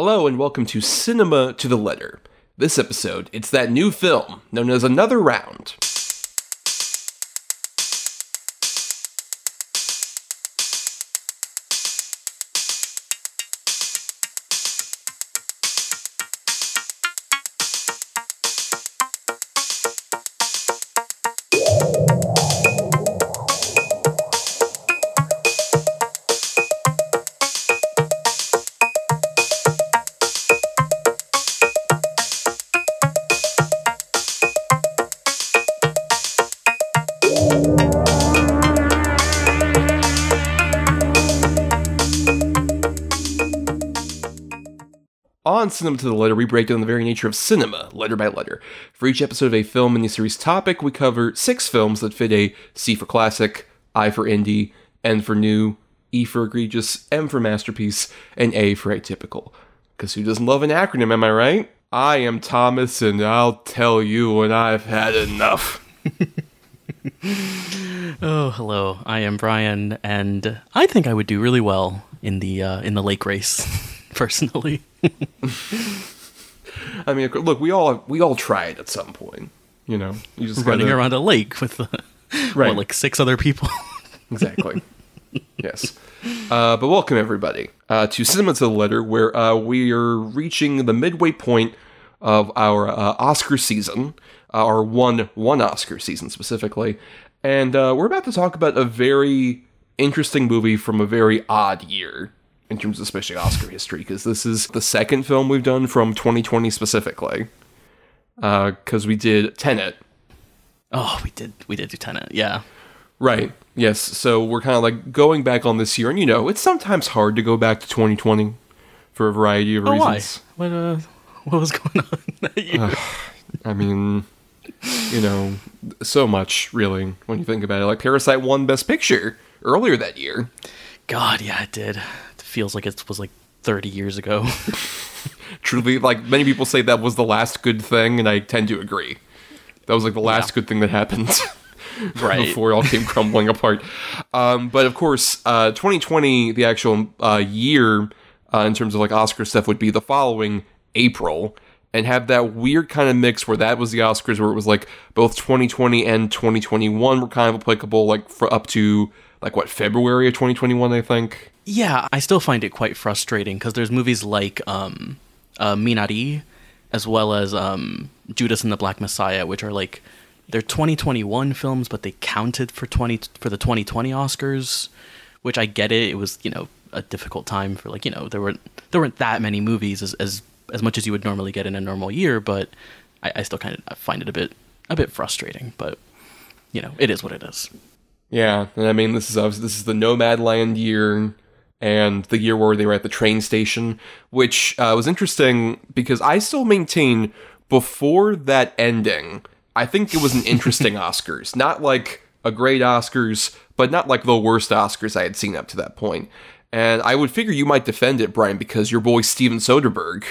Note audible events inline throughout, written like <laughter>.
Hello and welcome to Cinema to the Letter. This episode, it's that new film known as Another Round. Cinema to the Letter, we break down the very nature of cinema, letter by letter. For each episode of a film in the series topic, we cover six films that fit a C for classic, I for indie, N for new, E for egregious, M for masterpiece, and A for atypical. Because who doesn't love an acronym, am I right? I am Thomas, and I'll tell you when I've had enough. <laughs> Oh, hello. I am Bryan, and I think I would do really well in the uh, in the lake race, <laughs> personally. <laughs> I mean, look, we all we all tried at some point. You know, you just Running gotta- around a lake with uh, Right. what, like six other people. <laughs> Exactly. yes. Uh, but welcome everybody uh, to Cinema to the Letter, where uh, we are reaching the midway point of our uh, Oscar season, uh, our one one Oscar season specifically, and uh, we're about to talk about a very interesting movie from a very odd year in terms of especially Oscar history, because this is the second film we've done from 2020 specifically, because we did Tenet, oh, we did we did do Tenet. Yeah. Right. Yes. So we're kind of like going back on this year, and you know, it's sometimes hard to go back to 2020 for a variety of Oh, why? reasons. What uh, what was going on <laughs> that year? I mean, you know, so much really when you think about it. Like Parasite won Best Picture earlier that year. God, yeah, it did. Feels like it was like thirty years ago. <laughs> Truly, like many people say that was the last good thing, and I tend to agree. That was like the last Yeah. good thing that happened. <laughs> Right. before it all came crumbling apart. Um, but of course, uh, 2020, the actual uh, year uh, in terms of like Oscar stuff, would be the following April, and have that weird kind of mix where that was the Oscars, where it was like both 2020 and 2021 were kind of applicable, like for up to like what February of 2021, I think. Yeah, I still find it quite frustrating because there's movies like um, uh, Minari, as well as um, Judas and the Black Messiah, which are like they're 2021 films, but they counted for 20 for the 2020 Oscars, which I get it. It was you know a difficult time for like you know there weren't there weren't that many movies as as as much as you would normally get in a normal year, but I, I still kind of find it a bit a bit frustrating. But you know it is what it is. Yeah, and I mean this is obviously this is the Nomadland year and the year where they were at the train station, which uh, was interesting because I still maintain before that ending, I think it was an interesting <laughs> Oscars, not like a great Oscars, but not like the worst Oscars I had seen up to that point. And I would figure you might defend it, Bryan, because your boy Steven Soderbergh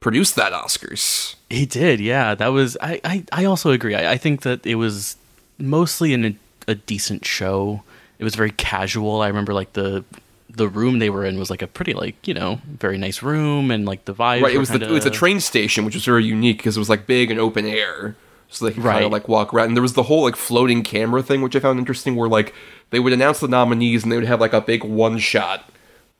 produced that Oscars. He did, yeah. That was I. I, I also agree. I, I think that it was mostly in a, decent show. It was very casual. I remember like the the room they were in was like a pretty like you know very nice room and like the vibe. Right, it was the it was a train station, which was very unique because it was like big and open air, so they could kind of like walk around. And there was the whole like floating camera thing, which I found interesting, where like they would announce the nominees and they would have like a big one shot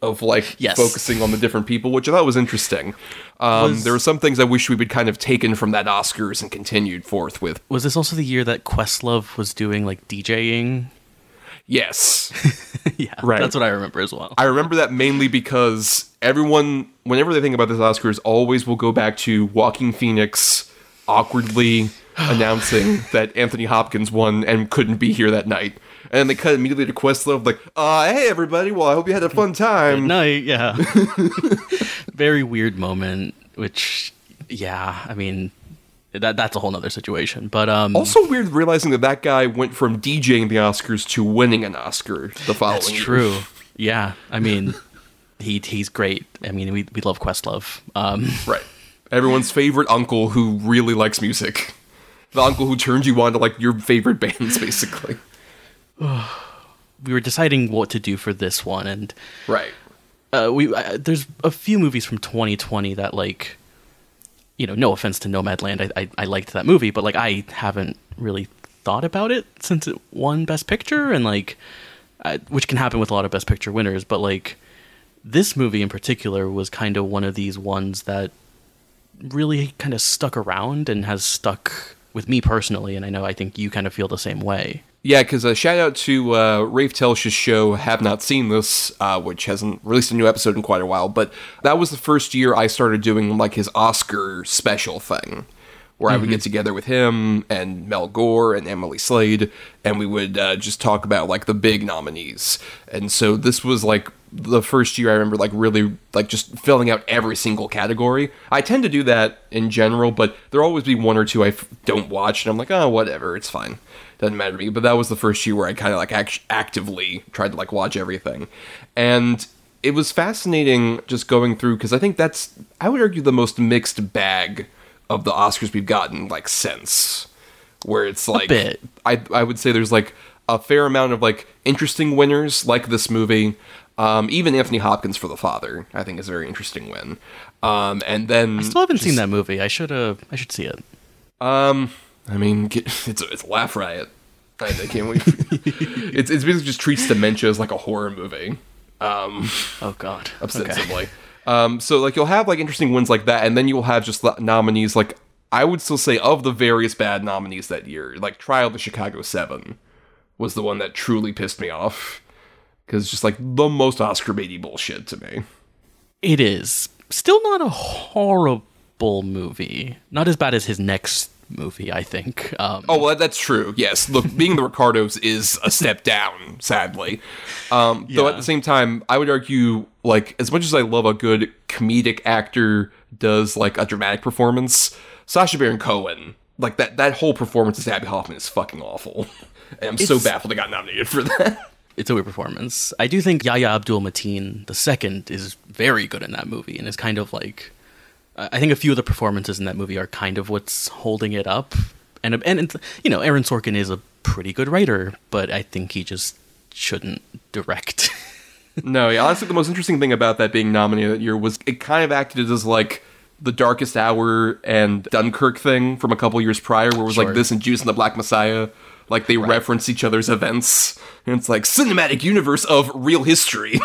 of like Yes. focusing on the different people, which I thought was interesting. Um, Was- there were some things I wish we would kind of taken from that Oscars and continued forth with. Was this also the year that Questlove was doing like DJing? Yes, <laughs> yeah, Right. That's what I remember as well. I remember that mainly because everyone, whenever they think about this Oscars, always will go back to Joaquin Phoenix awkwardly <sighs> announcing that Anthony Hopkins won and couldn't be here that night. And they cut immediately to Questlove, like, uh, hey, everybody, well, I hope you had a fun time. Good night, yeah. <laughs> Very weird moment, which, yeah, I mean, that that's a whole nother situation. But um, Also weird realizing that that guy went from DJing the Oscars to winning an Oscar the following That's year. true. Yeah, I mean, he he's great. I mean, we we love Questlove. Um, Right. Everyone's favorite uncle who really likes music. The uncle who turns you on to, like, your favorite bands, <laughs> basically. <sighs> we were deciding what to do for this one, and Right. uh, we uh, there's a few movies from 2020 that like you know no offense to nomadland I, I i liked that movie but like i haven't really thought about it since it won best picture and like I, which can happen with a lot of best picture winners but like this movie in particular was kind of one of these ones that really kind of stuck around and has stuck with me personally and i know i think you kind of feel the same way Yeah, because a shout out to uh, Rafe Telsh's show, Have Not Seen This, uh, which hasn't released a new episode in quite a while, but that was the first year I started doing like his Oscar special thing, where I would get together with him and Mel Gore and Emily Slade, and we would uh, just talk about like the big nominees. And so this was like the first year I remember like really like just filling out every single category. I tend to do that in general, but there'll always be one or two I f- don't watch, and I'm like, oh, whatever, it's fine doesn't matter to me. But that was the first year where I kind of like act- actively tried to like watch everything, and it was fascinating just going through because I think that's I would argue the most mixed bag of the Oscars we've gotten like since, where it's like bit. I I would say there's like a fair amount of like interesting winners like this movie. Um, even Anthony Hopkins for The Father, I think, is a very interesting win. Um, and then i still haven't seen that movie i should uh i should see it um, I mean, <laughs> get, it's a, it's a laugh riot. I, I can't wait. <laughs> it's it's basically just treats dementia as like a horror movie. Um, oh god okay. Um, so like you'll have like interesting wins like that, and then you'll have just nominees like I would still say of the various bad nominees that year, like Trial of the Chicago Seven was the one that truly pissed me off because just like the most Oscar baity bullshit to me. It is still not a horrible movie. Not as bad as his next movie, I think. Um, Oh well, that's true. Yes, look, being the <laughs> Ricardos is a step down, sadly. Um, Though at the same time, I would argue, like, as much as I love a good comedic actor does like a dramatic performance, Sacha Baron Cohen, like that that whole performance as Abbie Hoffman is fucking awful, and I'm so baffled I got nominated for that. it's a weird performance. I do think Yahya Abdul Mateen the second is very good in that movie, and is kind of like. I think a few of the performances in that movie are kind of what's holding it up, and and, you know Aaron Sorkin is a pretty good writer, but I think he just shouldn't direct. <laughs> no, yeah, honestly, the most interesting thing about that being nominated that year was it kind of acted as like the Darkest Hour and Dunkirk thing from a couple years prior, where it was Sure. like this and Judas and the Black Messiah. Like they reference each other's events, and it's like cinematic universe of real history.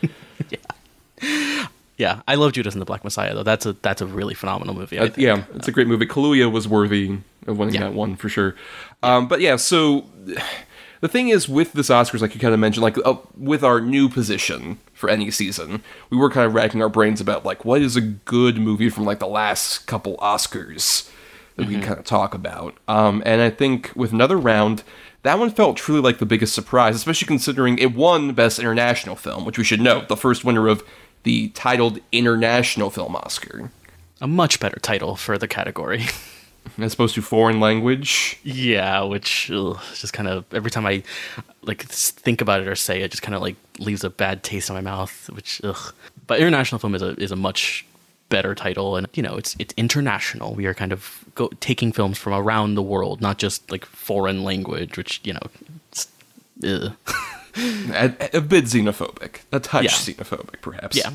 <laughs> yeah, I love Judas and the Black Messiah though. That's a that's a really phenomenal movie. Uh, yeah, it's a great movie. Kaluuya was worthy of winning Yeah. that one for sure. Um, but yeah, so the thing is with this Oscars, like you kind of mentioned, like uh, with our new position for any season, we were kind of racking our brains about like what is a good movie from like the last couple Oscars that we can kind of talk about. Um, and I think with another round. That one felt truly like the biggest surprise, especially considering it won Best International Film, which we should note, the first winner of the titled International Film Oscar, a much better title for the category. <laughs> as opposed to Foreign Language. Yeah, which ugh, just kind of every time I like think about it or say it, just kind of like leaves a bad taste in my mouth. Which, ugh. But international film is a is a much better title, and you know it's it's international. We are kind of go, taking films from around the world, not just like foreign language, which you know. Ugh. <laughs> a, a bit xenophobic, a touch Yeah. xenophobic, perhaps. Yeah,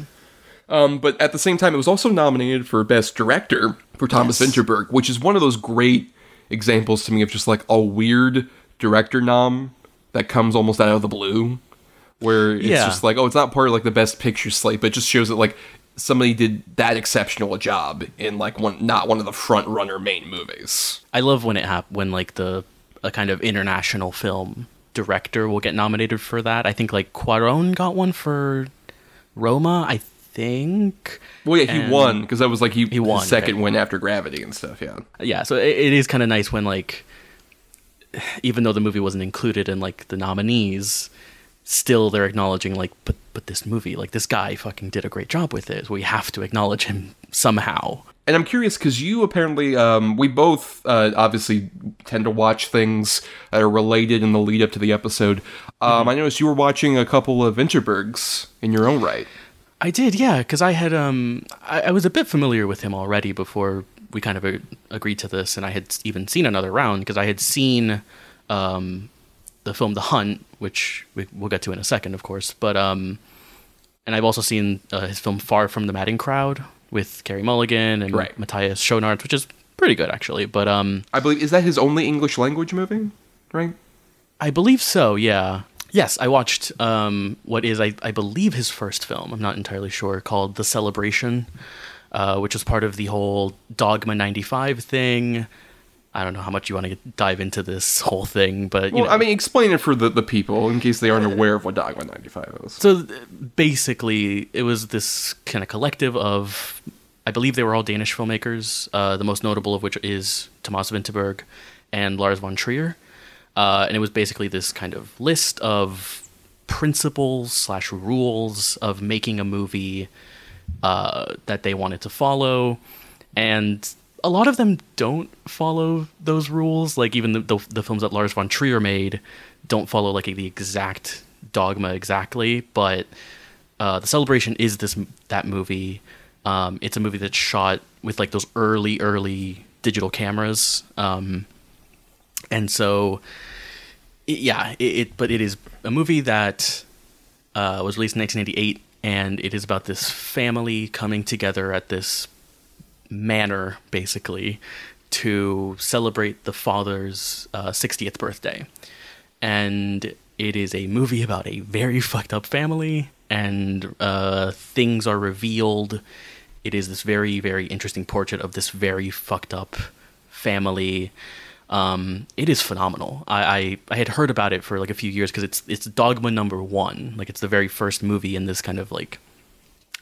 Um, but at the same time, it was also nominated for Best Director for Thomas Yes. Vinterberg, which is one of those great examples to me of just like a weird director nom that comes almost out of the blue, where it's Yeah. just like, oh, it's not part of like the Best Picture slate, but it just shows that like somebody did that exceptional a job in like one, not one of the front runner main movies. I love when it hap- when like the a kind of international film director will get nominated for that. I think like Cuarón got one for Roma. I think. Well, yeah, he And- won because that was like he, He won, his second okay. win after Gravity and stuff. Yeah. yeah so it, it is kind of nice when like even though the movie wasn't included in like the nominees still they're acknowledging like but but this movie like this guy fucking did a great job with it so we have to acknowledge him somehow And I'm curious because you apparently, um, we both uh, obviously tend to watch things that are related in the lead up to the episode. Um, I noticed you were watching a couple of Vinterbergs in your own right. i did yeah because i had um I, I was a bit familiar with him already before we kind of a- agreed to this and i had even seen another round because i had seen um the film the hunt which we, we'll get to in a second of course but um and I've also seen uh, his film Far from the Madding Crowd with Carey Mulligan and Right. Matthias Schoenaerts, which is pretty good actually. But um, I believe is that his only English language movie, right? I believe so. Yeah. Yes, I watched um, what is I, I believe his first film. I'm not entirely sure. Called The Celebration, uh, which was part of the whole Dogma '95 thing. I don't know how much you want to dive into this whole thing, but you Well, know. I mean, explain it for the, the people in case they aren't aware of what Dogma 95 is. So basically, it was this kind of collective of, I believe they were all Danish filmmakers. Uh, the most notable of which is Thomas Vinterberg and Lars von Trier, uh, and it was basically this kind of list of principles slash rules of making a movie uh, that they wanted to follow, and a lot of them don't follow those rules. Like even the, the, the films that Lars von Trier made don't follow like the exact dogma exactly, but uh, the celebration is this that movie. Um, it's a movie that's shot with like those early early digital cameras, um, and so it- yeah, it, it. But it is a movie that uh, was released in 1988, and it is about this family coming together at this manor, basically, to celebrate the father's uh, 60th birthday. And it is a movie about a very <laughs> fucked up family, and uh, things are revealed. It is this very, very interesting portrait of this very fucked up family. Um, it is phenomenal. I, I, I had heard about it for like a few years because it's it's Dogma number one. Like it's the very first movie in this kind of like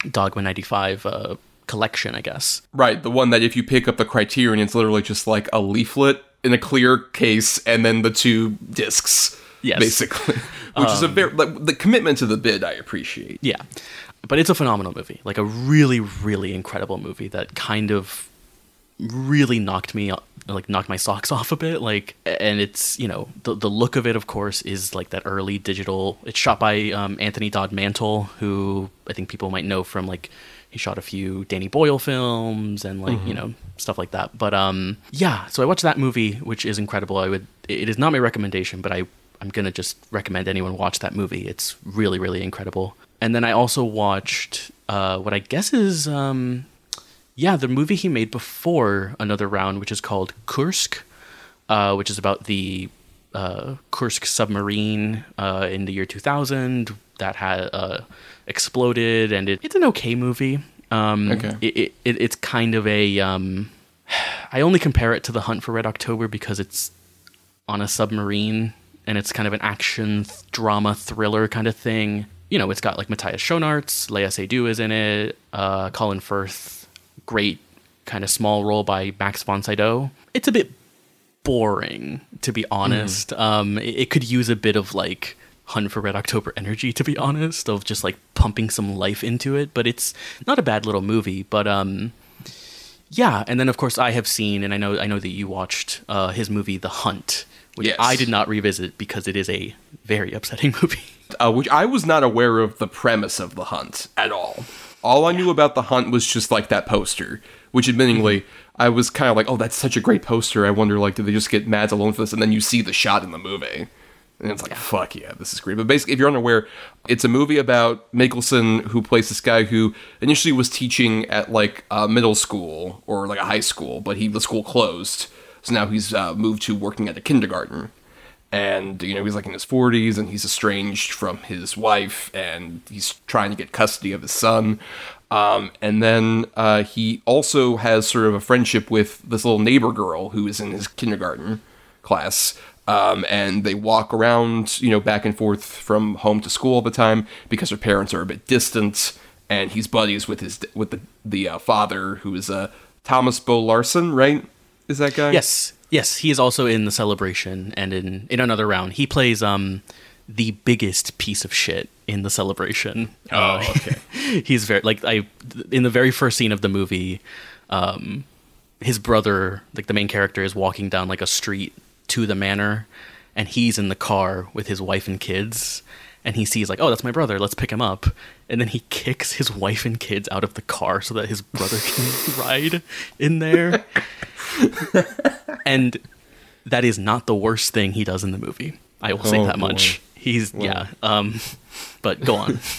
Dogma ninety five uh, collection, I guess. Right, the one that if you pick up the Criterion, it's literally just like a leaflet in a clear case and then the two discs. Yes. Basically. <laughs> Which is a very, like, the commitment to the bid I appreciate. Yeah, but it's a phenomenal movie. Like a really, really incredible movie that kind of really knocked me like knocked my socks <laughs> off a bit. Like, and it's you know the the look of it, of course, is like that early digital. It's shot by um, Anthony Dod Mantle, who I think people might know from like he shot a few Danny Boyle films and like you know stuff like that. But um, yeah, so I watched that movie, which is incredible. I would. It is not my recommendation, but I I'm gonna just recommend anyone watch that movie. It's really really incredible. And then I also watched uh, what I guess is um, yeah the movie he made before Another Round, which is called Kursk, uh, which is about the uh, Kursk submarine uh, in the year 2000 that had uh, exploded, and it, it's an okay movie. Um, Okay. it, it, it, it's kind of a. Um, <sighs> I only compare it to The Hunt for Red October because it's on a submarine and it's kind of an action th- drama thriller kind of thing. You know, it's got like Matthias Schoenaerts, Lea Seydoux is in it, uh, Colin Firth, great kind of small role by Max von Sydow. It's a bit boring, to be honest. Um, it, it could use a bit of like Hunt for Red October energy, to be <laughs> honest, of just like pumping some life into it. But it's not a bad little movie. But um, yeah, and then of course I have seen, and I know I know that you watched uh, his movie The Hunt, which Yes. I did not revisit because it is a very upsetting <laughs> movie. uh, which I was not aware of the premise of the hunt at all. All I knew about the hunt was just like that poster, which admittingly I was kind of like, oh, that's such a great poster. I wonder, like, did they just get Mads alone for this? And then you see the shot in the movie. And it's like, fuck yeah, this is great. But basically, if you're unaware, it's a movie about Mikkelsen, who plays this guy who initially was teaching at like a middle school or like a high school, but he the school closed. So now he's uh, moved to working at a kindergarten and you know he's like in his 40s and he's estranged from his wife and he's trying to get custody of his son um, and then uh, he also has sort of a friendship with this little neighbor girl who is in his kindergarten class um, and they walk around you know back and forth from home to school all the time because her parents are a bit distant and he's buddies with his with the the uh, father who is uh, Thomas Bo Larsen right is that guy Yes, yes, he is also in the celebration and in in another round. He plays um the biggest piece of shit in the celebration. Oh, Uh, okay. <laughs> he's very like I in the very first scene of the movie, um, his brother, like the main character, is walking down like a street to the manor, and he's in the car with his wife and kids. And he sees like, oh, that's my brother. Let's pick him up. And then he kicks his wife and kids out of the car so that his brother <laughs> can ride in there. and that is not the worst thing he does in the movie. I will say Oh, that boy. much. He's yeah. Um, but go on. <laughs>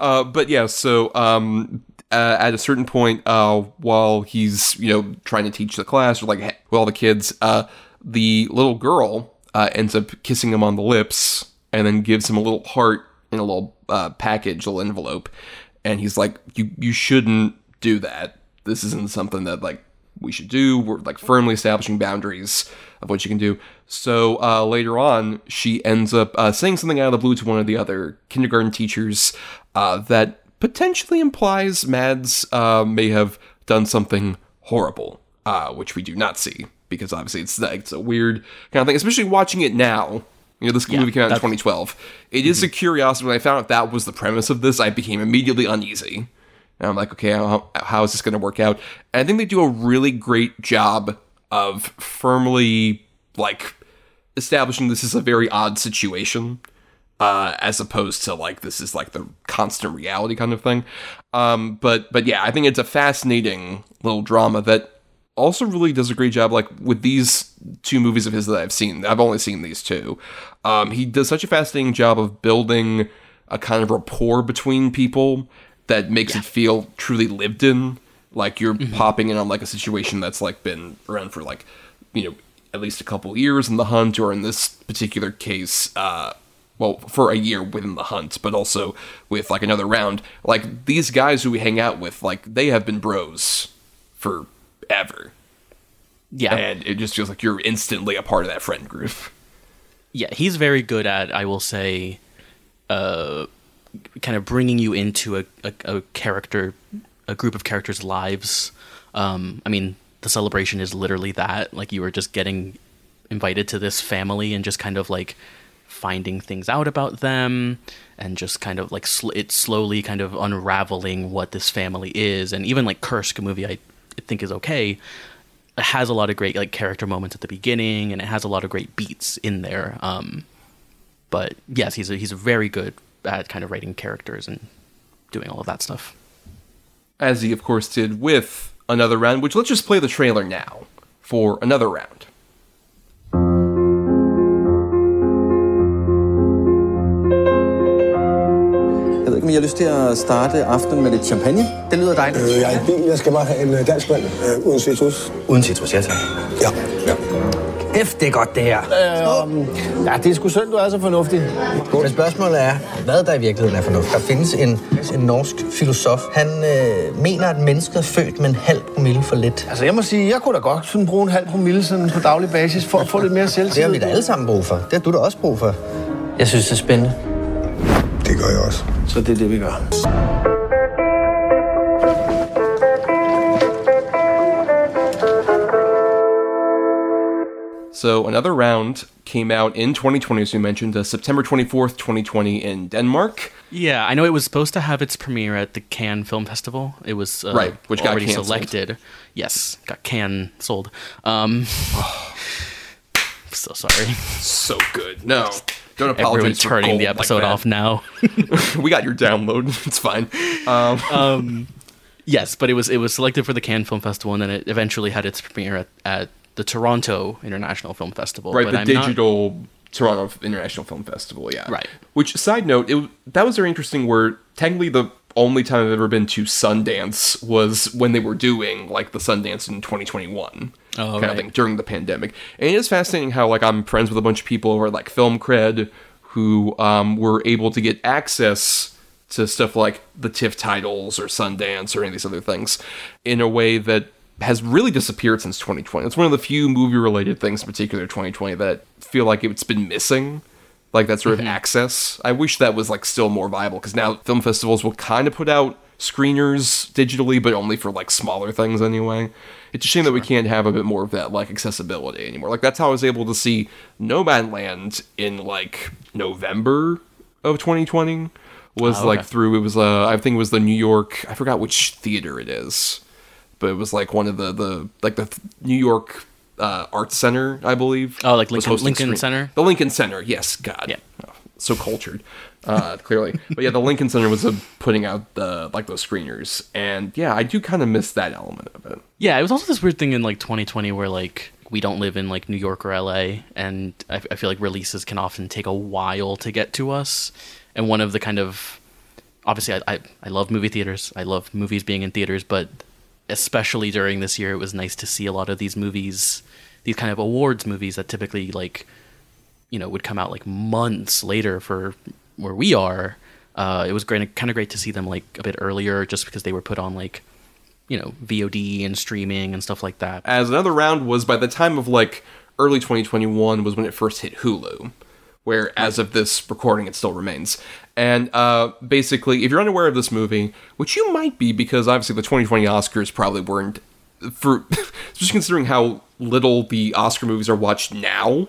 Uh, but yeah, so um, uh, at a certain point, uh, while he's you know trying to teach the class or like with all the kids, uh, the little girl uh, ends up kissing him on the lips and then gives him a little heart in a little uh, package, a little envelope, and he's like, "You you shouldn't do that. This isn't something that like we should do. We're like firmly establishing boundaries of what you can do." So uh, later on, she ends up uh, saying something out of the blue to one of the other kindergarten teachers uh, that potentially implies Mads uh, may have done something horrible, which we do not see because obviously it's like it's a weird kind of thing. Especially watching it now. You know, this movie came out in that's- 2012. It is a curiosity. When I found out that was the premise of this, I became immediately uneasy. And I'm like, okay, how, how is this going to work out? And I think they do a really great job of firmly, like, establishing this is a very odd situation, uh, as opposed to like this is like the constant reality kind of thing. Um, but but yeah, I think it's a fascinating little drama that also really does a great job like with these two movies of his that I've seen. I've only seen these two. Um, he does such a fascinating job of building a kind of rapport between people that makes it feel truly lived in. Like you're popping in on like a situation that's like been around for like, you know, at least a couple years in the hunt, or in this particular case, uh, well, for a year within the hunt, but also with like another round. Like these guys who we hang out with, like they have been bros forever, Yeah. and it just feels like you're instantly a part of that friend group. <laughs> yeah, he's very good at, I will say, uh, kind of bringing you into a, a, a character, a group of characters' lives. Um, I mean, the celebration is literally that. Like, you are just getting invited to this family and just kind of like finding things out about them and just kind of like sl- it's slowly kind of unraveling what this family is. And even like Kursk, a movie I think is okay, it has a lot of great like character moments at the beginning and it has a lot of great beats in there um but yes he's a, he's very good at kind of writing characters and doing all of that stuff As he, of course, did with another round, which let's just play the trailer now for another round. Jeg om I har lyst til at starte aftenen med lidt champagne? Det lyder dejligt. Øh, jeg er i bil. Jeg skal bare have en øh, dansk vand øh, uden citrus. Uden citrus, ja tak. Ja. ja. Hæft, det er godt, det her. Øh, ja, det er sgu synd, du er så fornuftig. Men spørgsmålet er, hvad der i virkeligheden er fornuft. Der findes en, en norsk filosof. Han øh, mener, at mennesket er født med en halv promille for lidt. Altså, jeg må sige, jeg kunne da godt sådan bruge en halv promille sådan på daglig basis for at få lidt mere Det har selvtillid. vi da alle sammen brug for. Det har du da også brug for. Jeg synes, det er spændende. Det gør jeg også. Så det er det, vi gør. So another round came out in 2020, as we mentioned, uh, September 24th, 2020 in Denmark. yeah i know it was supposed to have its premiere at the cannes film festival it was uh, Right, which got already canceled. selected yes got cannes sold um <sighs> so sorry So good. No, don't apologize everyone's for turning the gold like episode off now <laughs> we got your download. <laughs> It's fine. <laughs> Um, Yes, but it was it was selected for the Cannes Film Festival, and then it eventually had its premiere at, at the Toronto International Film Festival. right, but the I'm not- digital Toronto International Film Festival. Yeah. Right. Which side note, it that was very interesting. Where technically the only time I've ever been to Sundance was when they were doing like the Sundance in 2021. Oh, kind of thing during the pandemic. And it is fascinating how like I'm friends with a bunch of people over at like Film Cred who um, were able to get access to stuff like the TIFF titles or Sundance or any of these other things in a way that has really disappeared since 2020. It's one of the few movie related things in particular 2020 that feel like it's been missing like that sort of access. I wish that was like still more viable because now film festivals will kind of put out screeners digitally, but only for like smaller things anyway. It's a shame that we can't have a bit more of that like accessibility anymore. Like that's how I was able to see Nomadland in like November of 2020 was Oh, like through it was uh I think it was the New York I forgot which theater it is but it was like one of the the like the th- New York uh, Arts Center, I believe. Oh, like Lincoln- Lincoln Center? The Lincoln Center, yes. God, Yeah. Oh, so cultured, uh, clearly. But yeah, the Lincoln Center was uh, putting out the like those screeners, and yeah, I do kind of miss that element of it. Yeah, it was also this weird thing in like 2020 where like we don't live in like New York or LA, and I, I feel like releases can often take a while to get to us. And one of the kind of obviously I, I I love movie theaters. I love movies being in theaters, but especially during this year, it was nice to see a lot of these movies, these kind of awards movies that typically like, you know, would come out like months later for where we are. Uh, it was great, kind of great to see them like a bit earlier, just because they were put on like, you know, VOD and streaming and stuff like that. As another round was by the time of like early 2021 was when it first hit Hulu, where as of this recording it still remains. And uh, basically, if you're unaware of this movie, which you might be because obviously the 2020 Oscars probably weren't for <laughs> just considering how little the Oscar movies are watched now.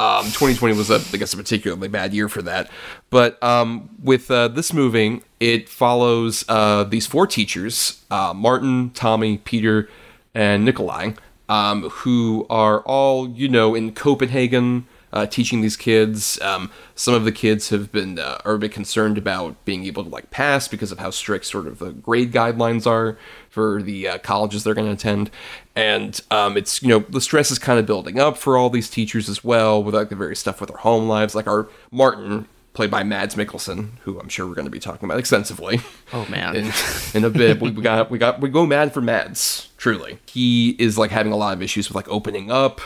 Um, 2020 was, a, I guess, a particularly bad year for that. But um, with uh, this movie, it follows uh, these four teachers uh, Martin, Tommy, Peter, and Nikolai, um, who are all, you know, in Copenhagen. Uh, teaching these kids, um, some of the kids have been uh, are a bit concerned about being able to like pass because of how strict sort of the grade guidelines are for the uh, colleges they're going to attend, and um, it's you know the stress is kind of building up for all these teachers as well with like the various stuff with their home lives. Like our Martin, played by Mads Mikkelsen, who I'm sure we're going to be talking about extensively. Oh man, in, in a bit, we, we got we got we go mad for Mads. Truly, he is like having a lot of issues with like opening up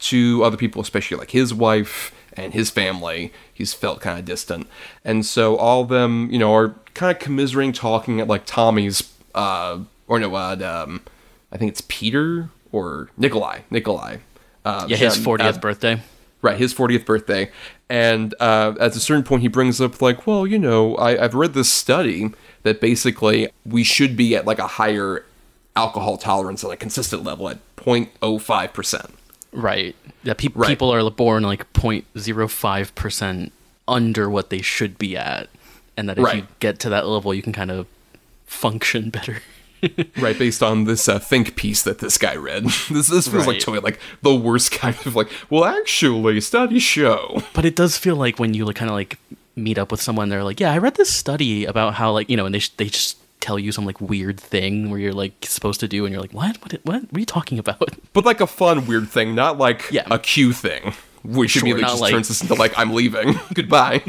to other people, especially like his wife and his family. He's felt kind of distant, and so all of them, you know, are kind of commiserating, talking at like Tommy's, uh, or no, uh, um, I think it's Peter or Nikolai, Nikolai. Uh, yeah, his um, fortieth uh, birthday. Right, his 40th birthday. And uh, at a certain point, he brings up, like, well, you know, I, I've read this study that basically we should be at like a higher alcohol tolerance on a consistent level at 0.05%. Right. Yeah, pe- Right. people are born like 0.05% under what they should be at. And that if you get to that level, you can kind of function better. <laughs> right, based on this uh, think piece that this guy read. <laughs> this this feels like totally like the worst kind of like, well, actually, studies show. <laughs> But it does feel like when you like, kind of like meet up with someone, they're like, "Yeah, I read this study about how like you know," and they sh- they just tell you some like weird thing where you're like supposed to do, and you're like, "What? What? What? What are you talking about?" <laughs> But like a fun, weird thing, not like Yeah. cue thing. Which Sure, immediately just like- turns this into like I'm leaving. <laughs> Goodbye.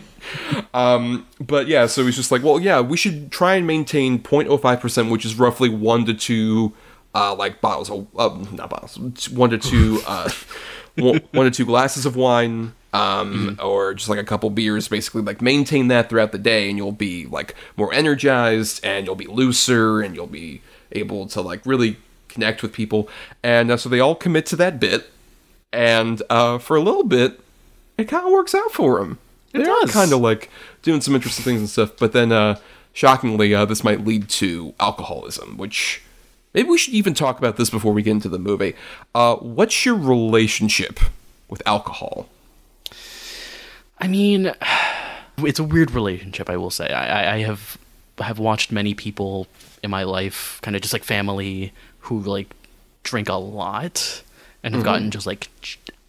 Um, but yeah, so he's just like, well, yeah, we should try and maintain 0.05%, which is roughly one to two, uh, like bottles of, uh, not bottles, one to two, uh, <laughs> one, one to two glasses of wine, um, or just like a couple beers, basically, like maintain that throughout the day, and you'll be like more energized, and you'll be looser, and you'll be able to like really connect with people. And uh, so they all commit to that bit, and uh, for a little bit, it kind of works out for them. They are does. kind of like doing some interesting things and stuff, but then, uh, shockingly, uh, this might lead to alcoholism, which maybe we should even talk about this before we get into the movie. Uh, what's your relationship with alcohol? I mean, <sighs> it's a weird relationship. I will say. I, I- have have watched many people in my life, kind of just like family, who like drink a lot and have gotten just like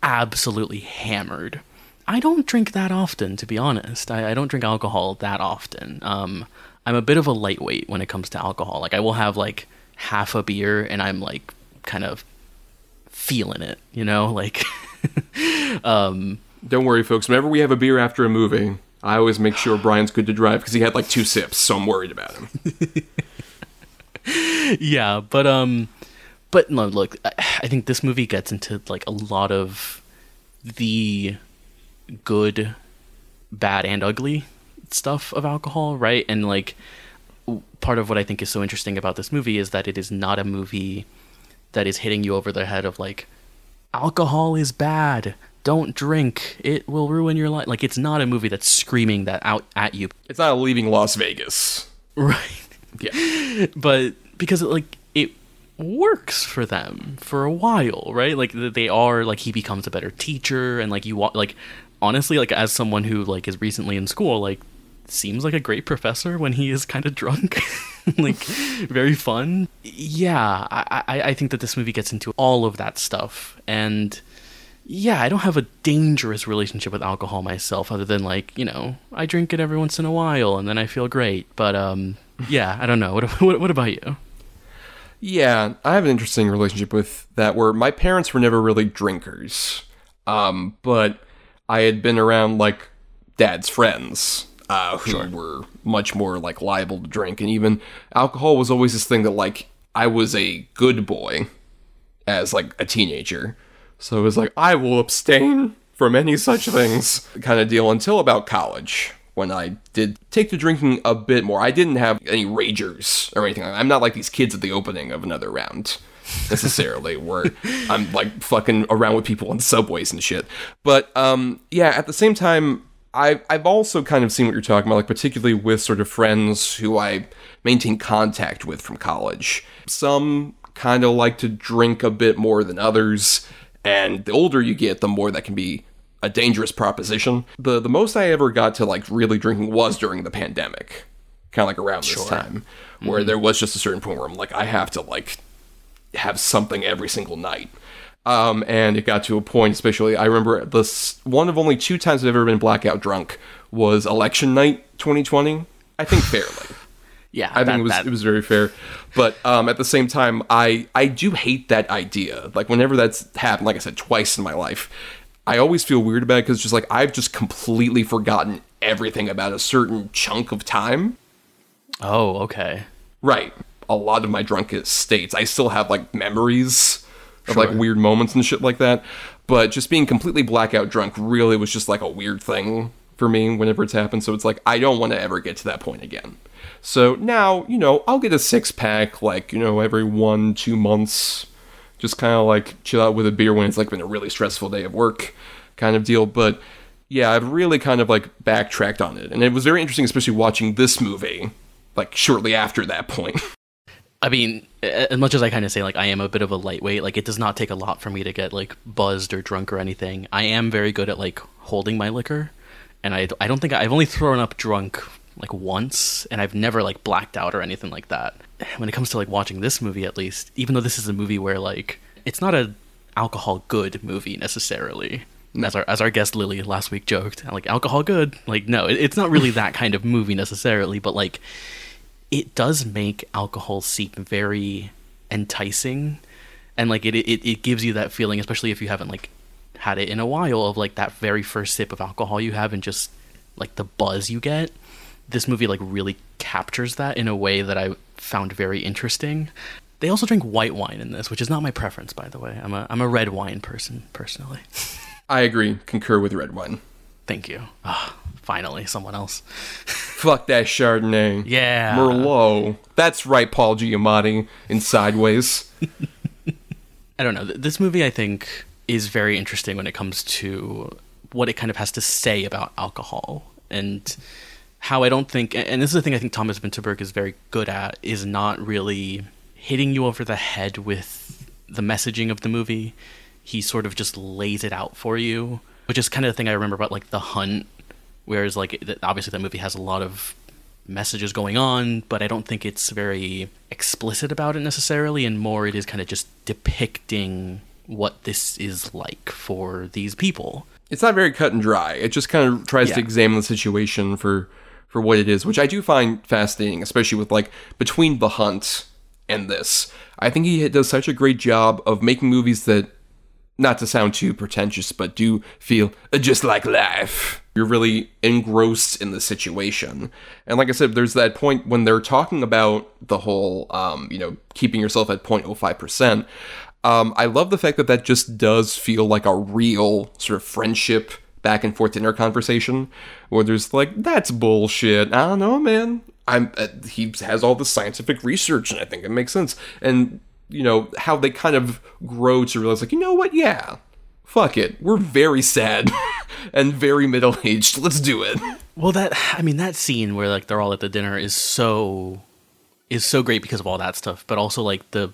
absolutely hammered. I don't drink that often, to be honest. I, I don't drink alcohol that often. Um, I'm a bit of a lightweight when it comes to alcohol. Like I will have like half a beer, and I'm like kind of feeling it, you know, <laughs> like. <laughs> um Don't worry, folks. Whenever we have a beer after a movie, I always make sure <sighs> Bryan's good to drive because he had like two sips, so I'm worried about him. <laughs> yeah but um but no look I, I think this movie gets into like a lot of the good bad and ugly stuff of alcohol right and like part of what i think is so interesting about this movie is that it is not a movie that is hitting you over the head of like alcohol is bad don't drink it will ruin your life. Like it's not a movie that's screaming that out at you. It's not leaving Las Vegas. <laughs> right. Yeah. but because it, like it works for them for a while right? Like they are like he becomes a better teacher and like you want like honestly like as someone who like is recently in school like seems like a great professor when he is kind of drunk. <laughs> Like very fun. Yeah I, I i think that this movie gets into all of that stuff. And yeah, I don't have a dangerous relationship with alcohol myself, other than like you know I drink it every once in a while and then I feel great. But um, <laughs> yeah, I don't know. What <laughs> what, what about you? Yeah, I have an interesting relationship with that where my parents were never really drinkers. Um, but I had been around like dad's friends. uh, who were much more like liable to drink, and even alcohol was always this thing that like I was a good boy as like a teenager, so it was like I will abstain from any such things kind of deal until about college when I did take to drinking a bit more. I didn't have any ragers or anything. I'm not like these kids at the opening of another round necessarily <laughs> where I'm like fucking around with people on subways and shit. But um yeah, at the same time I I've also kind of seen what you're talking about like particularly with sort of friends who I maintain contact with from college. Some kind of like to drink a bit more than others and the older you get the more that can be a dangerous proposition. The the most I ever got to like really drinking was during the pandemic. Kind of like around this time where there was just a certain point where I'm like I have to like have something every single night. Um, and it got to a point, especially I remember this one of only two times I've ever been blackout drunk was election night 2020. I think fairly. Yeah, I that- think it was that- it was very fair, but um, at the same time, I I do hate that idea. Like whenever that's happened, like I said twice in my life, I always feel weird about it because just like I've just completely forgotten everything about a certain chunk of time. Oh, okay. Right. A lot of my drunkest states, I still have like memories of like weird moments and shit like that. But just being completely blackout drunk really was just like a weird thing for me whenever it's happened. So it's like I don't want to ever get to that point again. So now, you know, I'll get a six pack like, you know, every one, two months. Just kind of like chill out with a beer when it's like been a really stressful day of work kind of deal. But yeah, I've really kind of like backtracked on it. And it was very interesting, especially watching this movie like shortly after that point. <laughs> I mean, as much as I kind of say like I am a bit of a lightweight, like it does not take a lot for me to get like buzzed or drunk or anything. I am very good at like holding my liquor, and I I don't think I've only thrown up drunk like once, and I've never like blacked out or anything like that. When it comes to like watching this movie, at least, even though this is a movie where like it's not a alcohol good movie necessarily. As our as our guest Lily last week joked, like alcohol good, like no, it, it's not really that <laughs> kind of movie necessarily, but like it does make alcohol seem very enticing and like it, it it gives you that feeling especially if you haven't like had it in a while of like that very first sip of alcohol you have and just like the buzz you get this movie like really captures that in a way that i found very interesting they also drink white wine in this which is not my preference by the way i'm a i'm a red wine person personally I agree, concur with red wine. thank you ah finally someone else <laughs> Fuck that Chardonnay. Yeah. Merlot. That's right, Paul Giamatti in Sideways. <laughs> I don't know. This movie, I think, is very interesting when it comes to what it kind of has to say about alcohol and how I don't think, and this is the thing I think Thomas Vinterberg is very good at, is not really hitting you over the head with the messaging of the movie. He sort of just lays it out for you, which is kind of the thing I remember about like The Hunt, whereas like obviously that movie has a lot of messages going on, but I don't think it's very explicit about it necessarily, and more it is kind of just depicting what this is like for these people. It's not very cut and dry. It just kind of tries to examine the situation for for what it is, which I do find fascinating, especially with like between The Hunt and this. I think he does such a great job of making movies that not to sound too pretentious, but do feel just like life. You're really engrossed in the situation. And like I said, there's that point when they're talking about the whole, um, you know, keeping yourself at 0.05%. Um, I love the fact that that just does feel like a real sort of friendship back and forth dinner conversation where there's like, that's bullshit. I don't know, man. I'm, uh, he has all the scientific research and I think it makes sense. And you know, how they kind of grow to realize, like, you know what? Yeah, fuck it. We're very sad <laughs> and very middle aged. Let's do it. Well, that I mean that scene where like they're all at the dinner is so is so great because of all that stuff, but also like the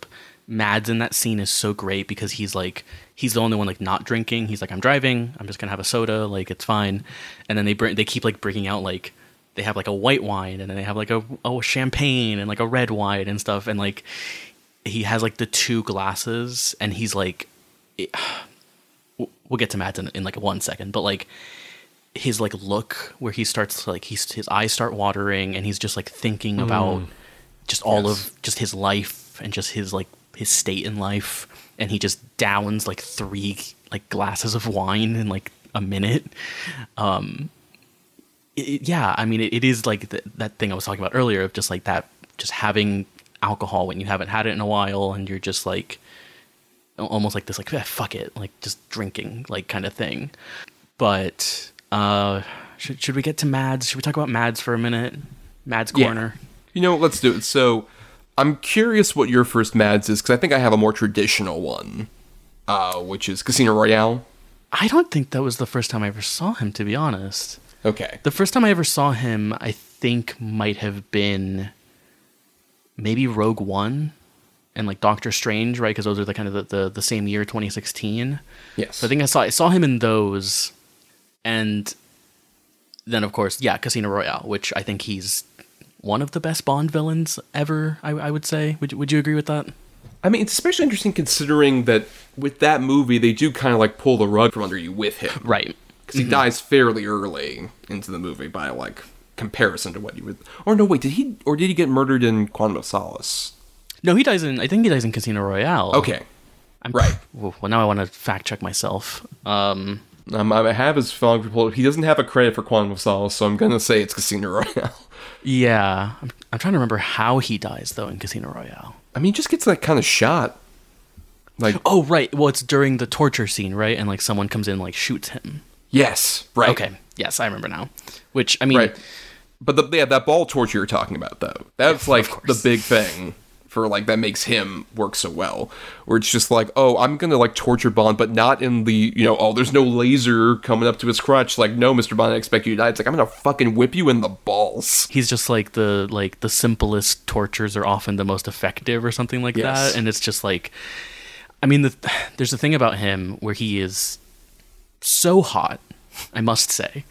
Mads in that scene is so great because he's like he's the only one like not drinking. He's like I'm driving. I'm just gonna have a soda. Like it's fine. And then they bring they keep like bringing out like they have like a white wine and then they have like a oh champagne and like a red wine and stuff and like he has like the two glasses and he's like it, <sighs> we'll get to Mads in, in like one second, but like his like look where he starts to, like he's his eyes start watering and he's just like thinking about mm. just all of just his life and just his like his state in life and he just downs like three like glasses of wine in like a minute um it, yeah, I mean, it, it is like th- that thing I was talking about earlier of just like that, just having alcohol when you haven't had it in a while, and you're just like almost like this, like "Eh, fuck it, like just drinking, like kind of thing. But uh, should should we get to Mads? Should we talk about Mads for a minute? Mads Yeah. corner. You know, let's do it. So, I'm curious what your first Mads is because I think I have a more traditional one, uh, which is Casino Royale. I don't think that was the first time I ever saw him, to be honest. Okay. The first time I ever saw him, I think might have been maybe Rogue One and like Doctor Strange, right? Because those are the kind of the, the, the same year, 2016. Yes. So I think I saw I saw him in those, and then of course, yeah, Casino Royale, which I think he's one of the best Bond villains ever. I, I would say. Would you- Would you agree with that? I mean, it's especially interesting considering that with that movie, they do kind of like pull the rug from under you with him. <laughs> Right. Because he dies fairly early into the movie by like comparison to what you would. Or no, wait, did he or did he get murdered in Quantum of Solace? No, he dies in. I think he dies in Casino Royale. Okay. I'm, right. Well, now I want to fact check myself. Um. Um, I have his phone. pulled. He doesn't have a credit for Quantum of Solace, so I'm gonna say it's Casino <laughs> Royale. Yeah, I'm, I'm trying to remember how he dies though in Casino Royale. I mean, he just gets like kind of shot. Like, Oh right, well it's during the torture scene, right? And like someone comes in and like shoots him. yes, right. Okay, yes, I remember now. Which I mean, Right. But the yeah, that ball torture you're talking about though, that's like the big thing for like that makes him work so well. Where it's just like, oh, I'm gonna like torture Bond, but not in the you know, oh, there's no laser coming up to his crotch. Like, no, Mr. Bond, I expect you to die. It's like I'm gonna fucking whip you in the balls. he's just like the like the simplest tortures are often the most effective or something like Yes. that. And it's just like, I mean, the, there's a thing about him where he is so hot, I must say,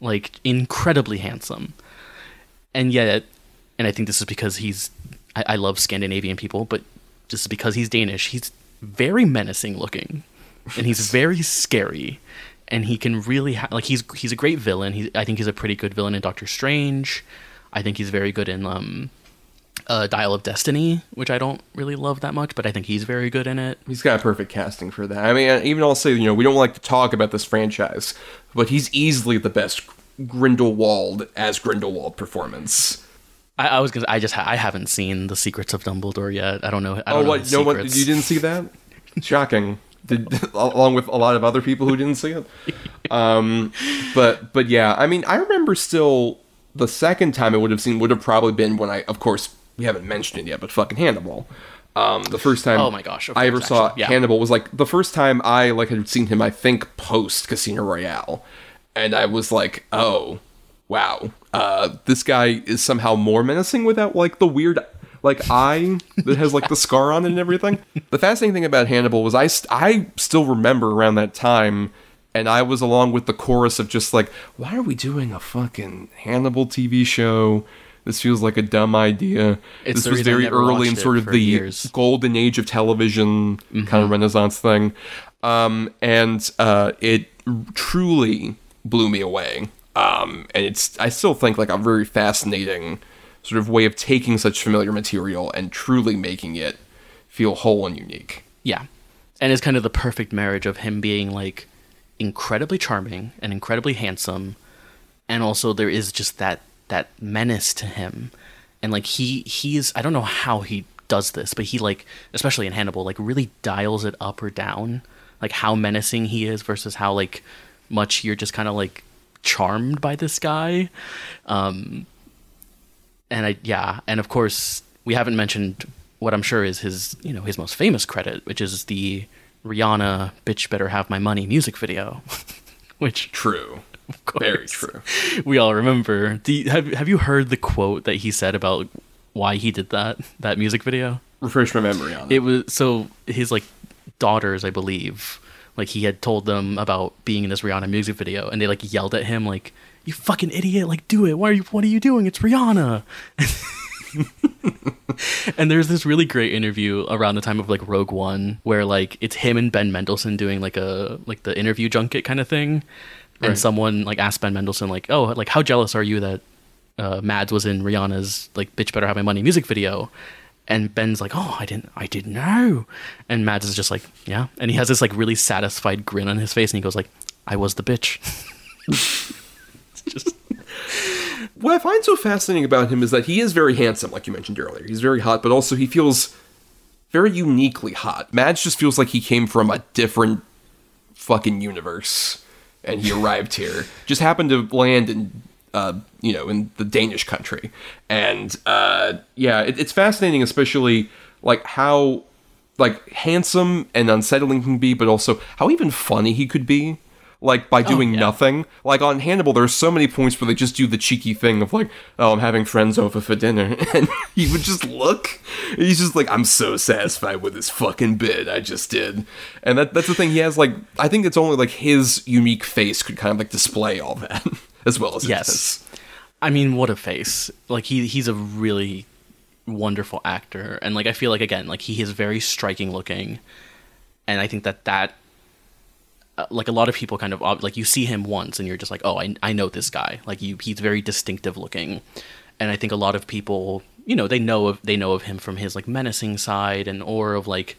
like incredibly handsome, and yet, and I think this is because he's, I, I love Scandinavian people, but just because he's Danish, he's very menacing looking, and he's very scary, and he can really ha- like he's he's a great villain. He I think he's a pretty good villain in Doctor Strange. I think he's very good in um, uh, Dial of Destiny, which I don't really love that much, but I think he's very good in it. He's got perfect casting for that. I mean, even I'll say, you know, we don't like to talk about this franchise, but he's easily the best Grindelwald as Grindelwald performance. I, I was gonna. I just. Ha- I haven't seen the Secrets of Dumbledore yet. I don't know. I don't Oh, know what? No one. You didn't see that? <laughs> Shocking. Did, <laughs> along with a lot of other people who didn't see it. Um, but but yeah, I mean, I remember still the second time I would have seen would have probably been when I, of course, we haven't mentioned it yet, but fucking Hannibal. Um, the first time Oh my gosh, I ever saw actually, yeah. Hannibal was like the first time I like had seen him. I think post Casino Royale, and I was like, oh wow, uh, this guy is somehow more menacing without like the weird like eye that has like the scar on it and everything. The fascinating thing about Hannibal was I st- I still remember around that time. And I was along with the chorus of just like, why are we doing a fucking Hannibal TV show? This feels like a dumb idea. It's this was very early in sort of the years. golden age of television kind of renaissance thing um, and uh, it truly blew me away um, and it's i still think like a very fascinating sort of way of taking such familiar material and truly making it feel whole and unique Yeah. And it's kind of the perfect marriage of him being like incredibly charming and incredibly handsome and also there is just that that menace to him. And like he he's I don't know how he does this, but he like especially in Hannibal like really dials it up or down like how menacing he is versus how like much you're just kind of like charmed by this guy. Um and I yeah, and of course we haven't mentioned what I'm sure is his you know his most famous credit, which is the Rihanna "Bitch Better Have My Money" music video, <laughs> which true course. very true we all remember. Do you, have Have you heard the quote that he said about why he did that that music video? refresh my memory on it, It was so his like daughters, I believe, like he had told them about being in this Rihanna music video, and they like yelled at him like, "You fucking idiot! Like, do it! Why are you? What are you doing? It's Rihanna!" <laughs> and there's this really great interview around the time of like Rogue One, where like it's him and Ben Mendelsohn doing like a like the interview junket kind of thing, and someone like asked Ben Mendelsohn like, "Oh, like how jealous are you that uh, Mads was in Rihanna's like "Bitch Better Have My Money" music video?" And Ben's like, "Oh, I didn't, I didn't know." And Mads is just like, "Yeah," and he has this like really satisfied grin on his face, and he goes like, "I was the bitch." it's <laughs> just what I find so fascinating about him is that he is very handsome, like you mentioned earlier. He's very hot, but also he feels very uniquely hot. Mads just feels like he came from a different fucking universe and he arrived here. Just happened to land in uh, you know, in the Danish country. And uh yeah, it, it's fascinating especially like how like handsome and unsettling he can be, but also how even funny he could be. Like by doing yeah. nothing. Like on Hannibal, there's so many points where they just do the cheeky thing of like, "Oh, I'm having friends over for dinner," <laughs> and he would just look. he's just like, "I'm so satisfied with this fucking bit I just did," and that that's the thing. He has like, I think it's only like his unique face could kind of like display all that <laughs> as well as Yes. I mean, what a face! Like he he's a really wonderful actor, and like I feel like again, like he is very striking looking, and I think that that uh, like a lot of people kind of like you see him once and you're just like, oh, I I know this guy. Like you, he's very distinctive looking, and I think a lot of people, you know, they know of they know of him from his like menacing side and or of like,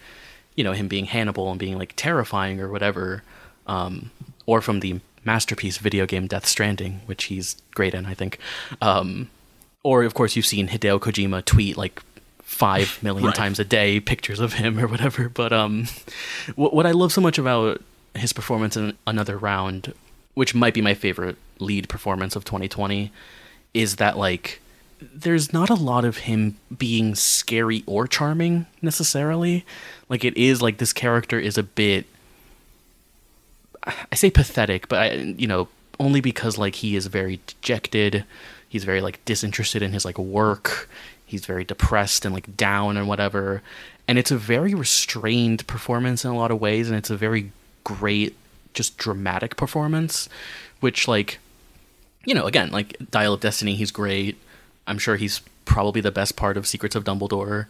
you know, him being Hannibal and being like terrifying or whatever, um, or from the masterpiece video game Death Stranding, which he's great in, I think. Um, or of course you've seen Hideo Kojima tweet like five <laughs> million Right. times a day pictures of him or whatever. But um, what what I love so much about his performance in Another Round, which might be my favorite lead performance of 2020, is that like there's not a lot of him being scary or charming necessarily. Like it is like this character is a bit I say pathetic, but I, you know, only because like he is very dejected. He's very like disinterested in his like work. He's very depressed and like down and whatever. And it's a very restrained performance in a lot of ways, and it's a very great, just dramatic performance, which like, you know, again, like Dial of Destiny, he's great. I'm sure he's probably the best part of Secrets of Dumbledore.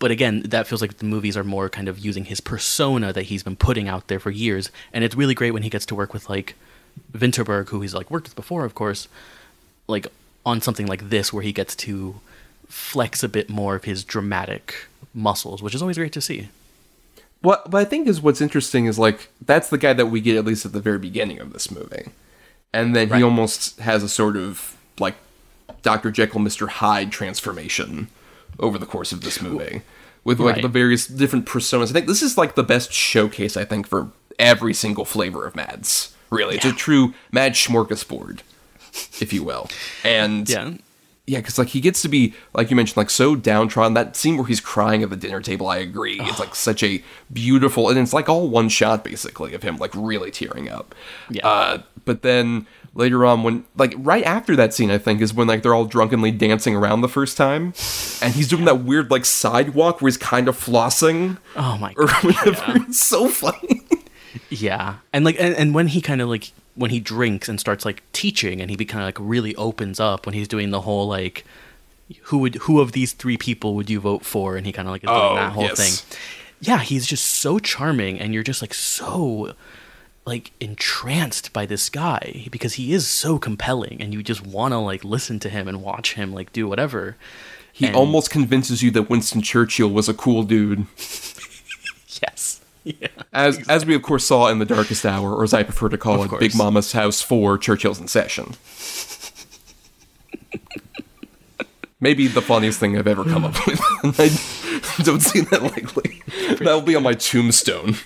But again, that feels like the movies are more kind of using his persona that he's been putting out there for years. And it's really great when he gets to work with like Vinterberg, who he's like worked with before, of course, like on something like this where he gets to flex a bit more of his dramatic muscles, which is always great to see. What, what I think is what's interesting is like that's the guy that we get at least at the very beginning of this movie, and then Right. he almost has a sort of like Doctor Jekyll, Mister Hyde transformation over the course of this movie with like Right. the various different personas. I think this is like the best showcase I think for every single flavor of Mads. Really, it's a true Mad smorgasbord, if you will, and Yeah. yeah, because like he gets to be like you mentioned, like so downtrodden. That scene where he's crying at the dinner table, I agree. It's like such a beautiful, and it's like all one shot basically of him like really tearing up. Yeah. Uh, but then later on, when like right after that scene, I think is when like they're all drunkenly dancing around the first time, and he's doing that weird like sidewalk where he's kind of flossing Oh my god. whatever. <laughs> It's so funny. Yeah, and like, and, and when he kind of like when he drinks and starts like teaching, and he kind of like really opens up when he's doing the whole like, who would who of these three people would you vote for? And he kind of like is doing Oh, that whole yes. thing. Yeah, he's just so charming, and you're just like so like entranced by this guy because he is so compelling, and you just want to like listen to him and watch him like do whatever. He And- almost convinces you that Winston Churchill was a cool dude. <laughs> Yes. Yeah. As as we of course saw in the Darkest Hour, or as I prefer to call Of it, course. Big Mama's House for Churchill's in Session. <laughs> Maybe the funniest thing I've ever come up <laughs> with. I don't see that likely. That'll be on my tombstone.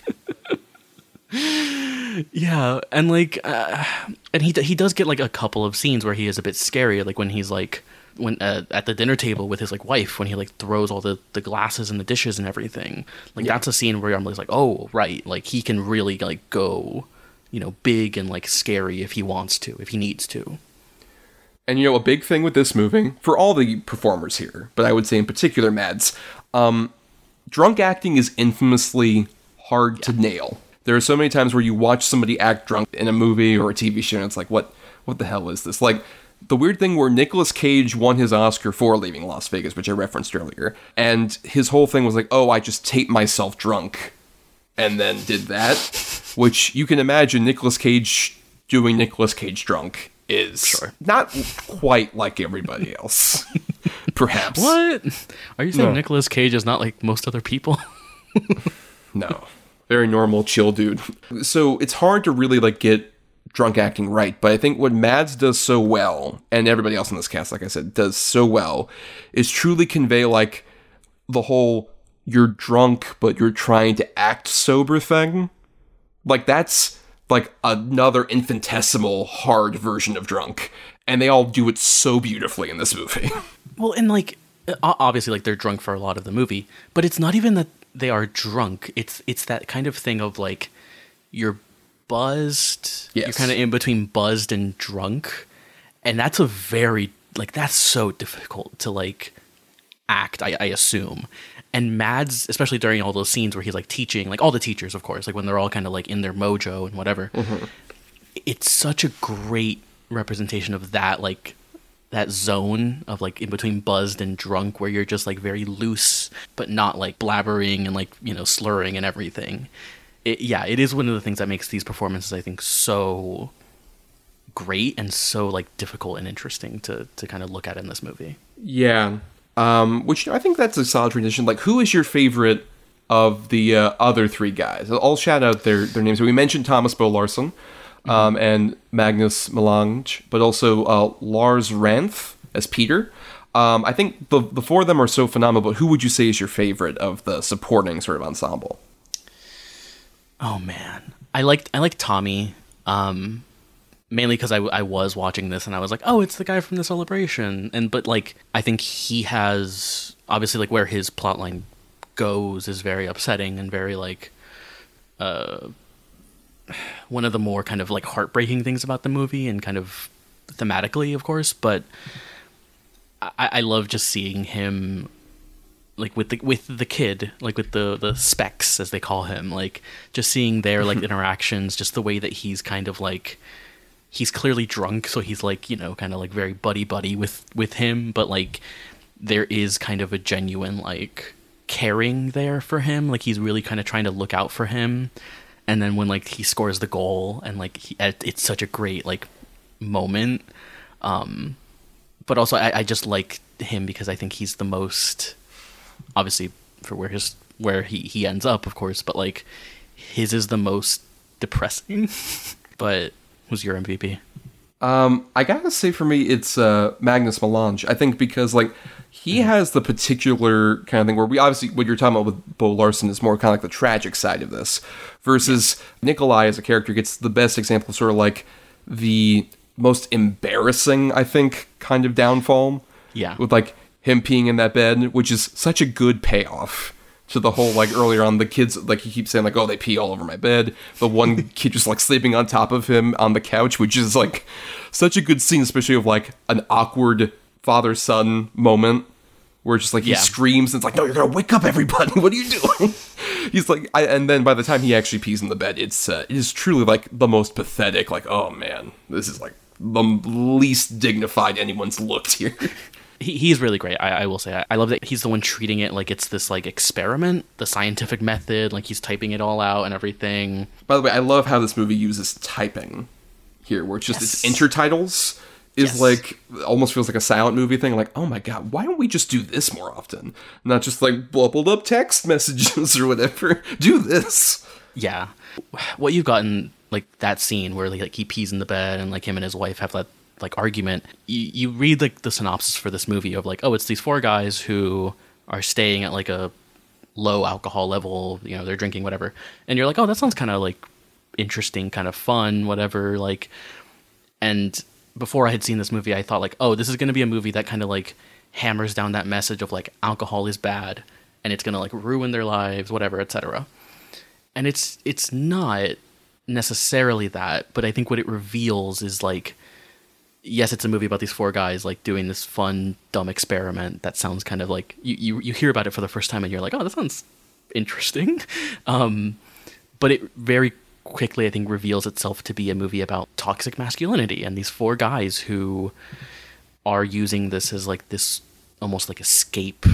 <laughs> Yeah, and like, uh, and he he does get like a couple of scenes where he is a bit scary, like when he's like when uh, at the dinner table with his like wife when he like throws all the the glasses and the dishes and everything. Like that's a scene where I'm like, oh right, like he can really like go, you know, big and like scary if he wants to, if he needs to. And you know, a big thing with this movie, for all the performers here, but I would say in particular Mads, um, drunk acting is infamously hard to nail. There are so many times where you watch somebody act drunk in a movie or a TV show, and it's like, what, what the hell is this? Like the weird thing where Nicolas Cage won his Oscar for Leaving Las Vegas, which I referenced earlier, and his whole thing was like, oh, I just taped myself drunk, and then did that, which you can imagine Nicolas Cage doing Nicolas Cage drunk is not quite like everybody else. <laughs> Perhaps. What? Are you saying No. Nicolas Cage is not like most other people? <laughs> No. Very normal, chill dude. <laughs> So it's hard to really like get drunk acting right. But I think what Mads does so well, and everybody else in this cast, like I said, does so well, is truly convey like the whole you're drunk but you're trying to act sober thing. Like that's like another infinitesimal hard version of drunk. And they all do it so beautifully in this movie. <laughs> Well, and like obviously like they're drunk for a lot of the movie, but it's not even that they are drunk. It's it's that kind of thing of like you're buzzed. You're kind of in between buzzed and drunk. And that's a very like that's so difficult to like act, I, I assume. And Mads, especially during all those scenes where he's like teaching, like all the teachers, of course, like when they're all kind of like in their mojo and whatever. Mm-hmm. It's such a great representation of that, like that zone of like in between buzzed and drunk, where you're just like very loose, but not like blabbering and like you know slurring and everything. It, yeah, it is one of the things that makes these performances, I think, so great and so like difficult and interesting to to kind of look at in this movie. Yeah. Um, which I think that's a solid transition. Like, who is your favorite of the uh, other three guys? I'll shout out their their names. We mentioned Thomas Bo Larsen um, and Magnus Millang, but also uh, Lars Ranth as Peter. Um, I think the the four of them are so phenomenal. But who would you say is your favorite of the supporting sort of ensemble? Oh man, I liked I like Tommy, um, mainly because I I was watching this and I was like, oh, it's the guy from the celebration, and but like I think he has obviously like where his plotline goes is very upsetting and very like uh one of the more kind of like heartbreaking things about the movie and kind of thematically, of course, but I, I love just seeing him like with the with the kid, like with the the specs as they call him, like just seeing their like mm-hmm. interactions, just the way that he's kind of like he's clearly drunk, so he's like you know kind of like very buddy buddy with with him, but like there is kind of a genuine like caring there for him, like he's really kind of trying to look out for him, and then when like he scores the goal and like he, it's such a great like moment, um, but also I, I just like him because I think he's the most obviously for where his where he he ends up of course but like his is the most depressing. <laughs> But who's your mvp Um, I gotta say for me, it's uh, Magnus Millang. I think because like he has the particular kind of thing where we obviously what you're talking about with Bo Larsen is more kind of like the tragic side of this, versus Nikolai as a character gets the best example, of sort of like the most embarrassing, I think, kind of downfall. Yeah. with like him peeing in that bed, which is such a good payoff to the whole like earlier on the kids like he keeps saying like oh they pee all over my bed the one <laughs> kid just like sleeping on top of him on the couch which is like such a good scene especially of like an awkward father son moment where it's just like he Yeah. screams and it's like no you're gonna wake up everybody <laughs> what are you doing he's like I, and then by the time he actually pees in the bed it's uh, it is truly like the most pathetic like oh man this is like the least dignified anyone's looked here. <laughs> He, he's really great. I, I will say I, I love that he's the one treating it like it's this like experiment the scientific method like he's typing it all out and everything. By the way, I love how this movie uses typing here, where it's just its intertitles is Yes. like almost feels like a silent movie thing. Like, oh my god, why don't we just do this more often? Not just like bubbled up text <laughs> messages or whatever. Do this. yeah what you've gotten like that scene where like he pees in the bed and like him and his wife have that like argument you, you read like the synopsis for this movie of like oh it's these four guys who are staying at like a low alcohol level you know they're drinking whatever and you're like oh that sounds kind of like interesting kind of fun whatever like and before i had seen this movie i thought like oh this is going to be a movie that kind of like hammers down that message of like alcohol is bad and it's going to like ruin their lives whatever etc and it's it's not necessarily that but i think what it reveals is like yes it's a movie about these four guys like doing this fun dumb experiment that sounds kind of like you you, you hear about it for the first time and you're like oh that sounds interesting. <laughs> Um but it very quickly i think reveals itself to be a movie about toxic masculinity and these four guys who are using this as like this almost like escape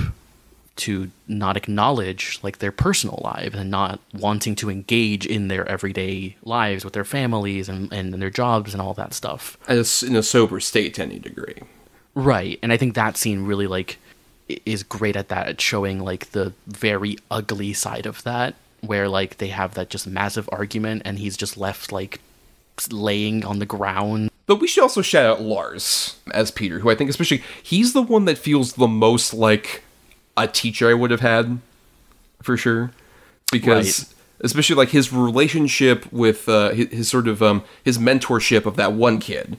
to not acknowledge like their personal lives and not wanting to engage in their everyday lives with their families and, and their jobs and all that stuff. As in a sober state to any degree. Right. And I think that scene really like is great at that at showing like the very ugly side of that where like they have that just massive argument and he's just left like laying on the ground. But we should also shout out Lars as Peter, who I think especially he's the one that feels the most like a teacher I would have had for sure. Because Right. especially like his relationship with uh, his, his sort of um his mentorship of that one kid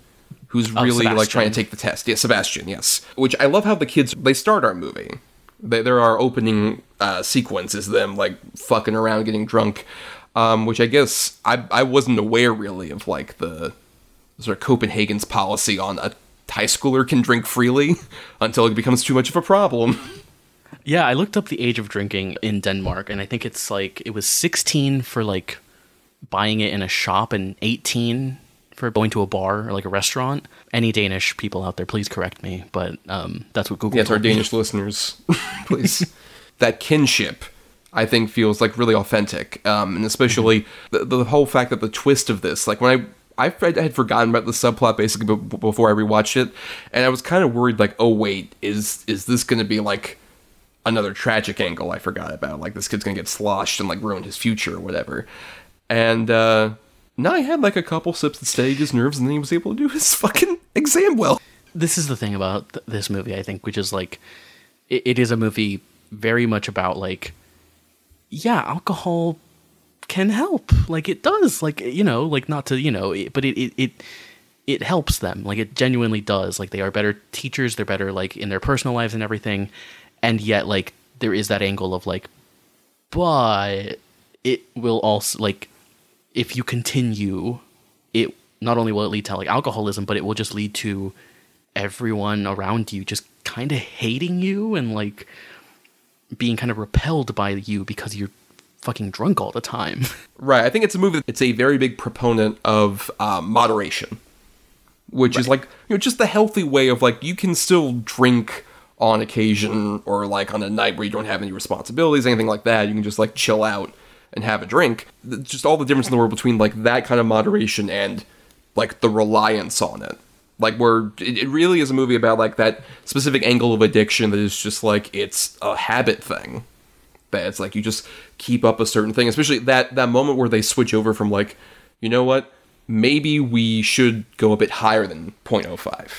who's Oh, really like trying to take the test. Yeah, Sebastian, yes. Which I love how the kids they start our movie. They, there are opening uh, sequences them like fucking around getting drunk. Um, which I guess I I wasn't aware really of like the sort of Copenhagen's policy on a high schooler can drink freely <laughs> until it becomes too much of a problem. <laughs> Yeah, I looked up the age of drinking in Denmark, and I think it's like it was 16 for like buying it in a shop, and 18 for going to a bar or like a restaurant. Any Danish people out there, please correct me, but um, that's what Google. to our. Danish listeners, <laughs> please. That kinship, I think, feels like really authentic, um, and especially the, the whole fact that the twist of this, like when I, I had forgotten about the subplot basically b- before I rewatched it, and I was kind of worried, like, oh wait, is is this going to be like another tragic angle I forgot about. Like this kid's gonna get sloshed and like ruin his future or whatever. And uh now I had like a couple sips that steadied his nerves and then he was able to do his fucking exam well. this is the thing about th- this movie i think which is like it, it is a movie very much about like yeah alcohol can help. Like it does. Like you know like not to you know but it, it it it helps them. Like it genuinely does. Like they are better teachers. They're better like in their personal lives and everything. And yet like there is that angle of like but it will also like if you continue it not only will it lead to like alcoholism but it will just lead to everyone around you just kind of hating you and like being kind of repelled by you because you're fucking drunk all the time <laughs> Right. I think it's a movie it's a very big proponent of um, moderation. Which is like you know, just the healthy way of like you can still drink on occasion or like on a night where you don't have any responsibilities, anything like that. You can just like chill out and have a drink. Just all the difference in the world between like that kind of moderation and like the reliance on it. Like where it, really is a movie about like that specific angle of addiction that is just like it's a habit thing. That it's like you just keep up a certain thing, especially that that moment where they switch over from like, you know what, maybe we should go a bit higher than 0.05.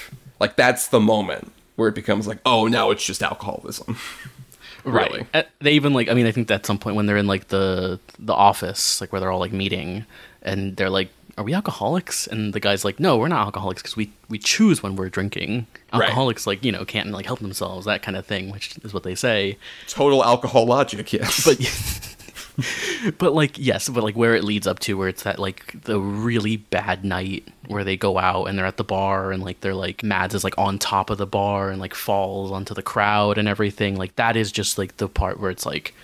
Like that's the moment where it becomes like, oh, now it's just alcoholism. <laughs> really. Uh, They even like I mean I think at some point when they're in like the the office like where they're all like meeting and they're like are we alcoholics and the guy's like no we're not alcoholics because we we choose when we're drinking Right. alcoholics like you know can't like help themselves that kind of thing which is what they say Total alcohol logic, yes. <laughs> but <laughs> but like yes but like where it leads up to where it's that like the really bad night where they go out and they're at the bar and like they're like mads is like on top of the bar and like falls onto the crowd and everything like that is just like the part where it's like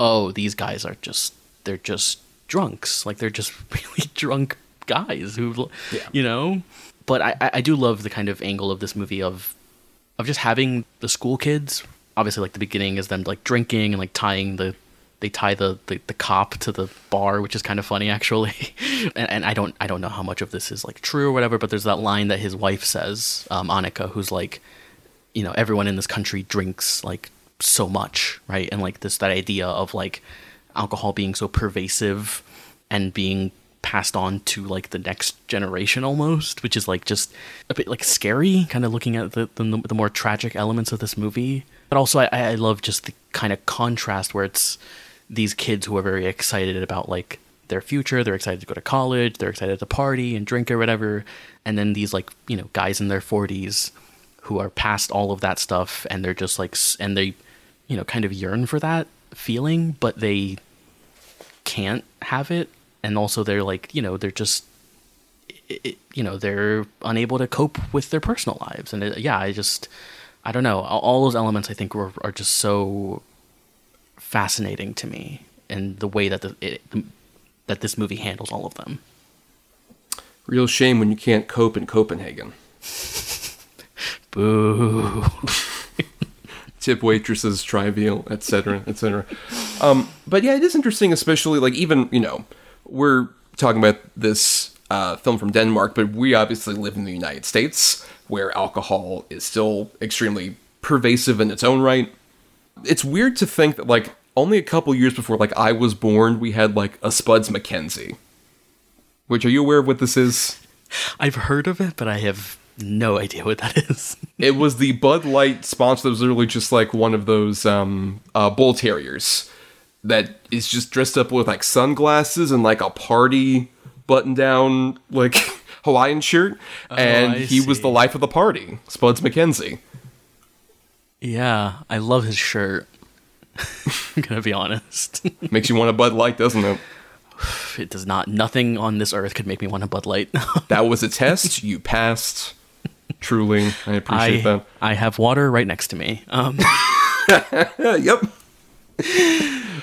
oh these guys are just they're just drunks. Like they're just <laughs> really drunk guys who you know? But I, I I do love the kind of angle of this movie of of just having the school kids obviously like the beginning is them like drinking and like tying the they tie the, the, the cop to the bar which is kind of funny <laughs> actually. And, and i don't i don't know how much of this is like true or whatever but there's that line that his wife says um, Anika who's like you know everyone in this country drinks like so much right? And like this that idea of like alcohol being so pervasive and being passed on to like the next generation almost which is like just a bit like scary kind of looking at the, the the more tragic elements of this movie. But also I, I love just the kind of contrast where it's these kids who are very excited about like their future. They're excited to go to college. They're excited to party and drink or whatever. And then these like you know guys in their 40s who are past all of that stuff and they're just like and they you know kind of yearn for that feeling but they can't have it and also they're like you know they're just i- i you know they're unable to cope with their personal lives. And it, yeah i just i don't know. All, all those elements i think were, are just so fascinating to me and the way that the, it, the that this movie handles all of them. Real shame when you can't cope in Copenhagen. <laughs> boo <laughs> tip waitresses, trivial, etc., etc. Um, but yeah, it is interesting, especially like even you know we're talking about this uh, film from Denmark, but we obviously live in the United States where alcohol is still extremely pervasive in its own right. It's weird to think that like only a couple years before like I was born, we had like a Spuds MacKenzie. Which are you aware of what this is? I've heard of it, but I have no idea what that is. <laughs> It was the Bud Light sponsor that was literally just like one of those um, uh, bull terriers that is just dressed up with like sunglasses and like a party button down like <laughs> Hawaiian shirt, and I he was the life of the party. Spuds MacKenzie. yeah, I love his shirt. <laughs> I'm gonna be honest. Makes you want a Bud Light, doesn't it? it does not. Nothing on this earth could make me want a Bud Light. That was a test. You passed. Truly, I appreciate I that. I have water right next to me. Um, <laughs> yep.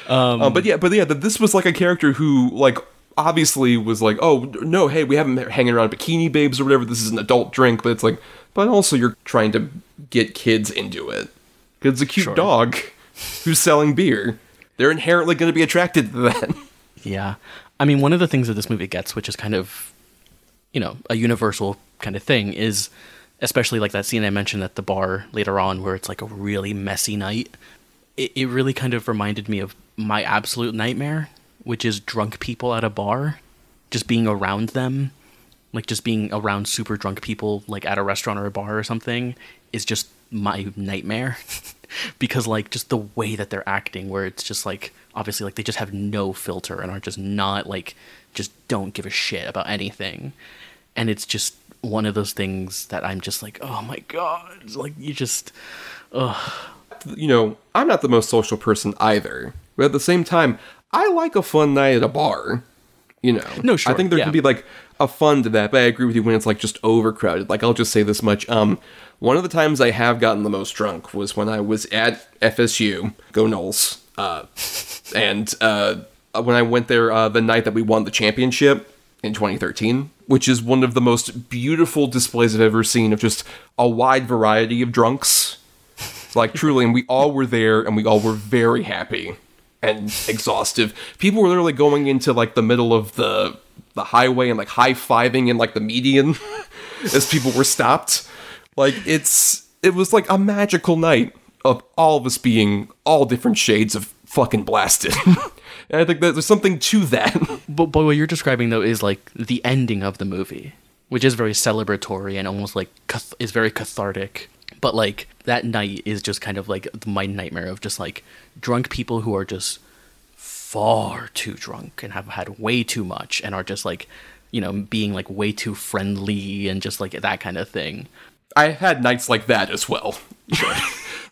um, but yeah, but yeah, this was like a character who, like, obviously was like, oh no, hey, we haven't hanging around bikini babes or whatever. This is an adult drink, but it's like, but also you're trying to get kids into it because it's a cute Sure. dog who's selling beer. They're inherently going to be attracted to that. Yeah. I mean, one of the things that this movie gets, which is kind of, you know, a universal kind of thing, is especially like that scene I mentioned at the bar later on where it's like a really messy night. It, it really kind of reminded me of my absolute nightmare, which is drunk people at a bar, just being around them, like just being around super drunk people, like at a restaurant or a bar or something, is just my nightmare. <laughs> because like just the way that they're acting where it's just like obviously like they just have no filter and are just not like just don't give a shit about anything and it's just one of those things that i'm just like oh my god like you just you know, I'm not the most social person either, but at the same time, I like a fun night at a bar. You know, No, sure, I think there yeah. can be like a fun to that, but I agree with you when it's like just overcrowded. Like I'll just say this much: um, one of the times I have gotten the most drunk was when I was at FSU, go Noles, uh, and uh, when I went there uh, the night that we won the championship in 2013, which is one of the most beautiful displays I've ever seen of just a wide variety of drunks. Like truly, and we all were there, and we all were very happy and exhaustive. People were literally going into like the middle of the the highway and like high fiving in like the median <laughs> as people were stopped. Like it's it was like a magical night of all of us being all different shades of fucking blasted. <laughs> and I think that there's something to that. <laughs> but, but what you're describing though is like the ending of the movie which is very celebratory and almost like cath- is very cathartic but like that night is just kind of like my nightmare of just like drunk people who are just far too drunk and have had way too much and are just like you know being like way too friendly and just like that kind of thing I had nights like that as well.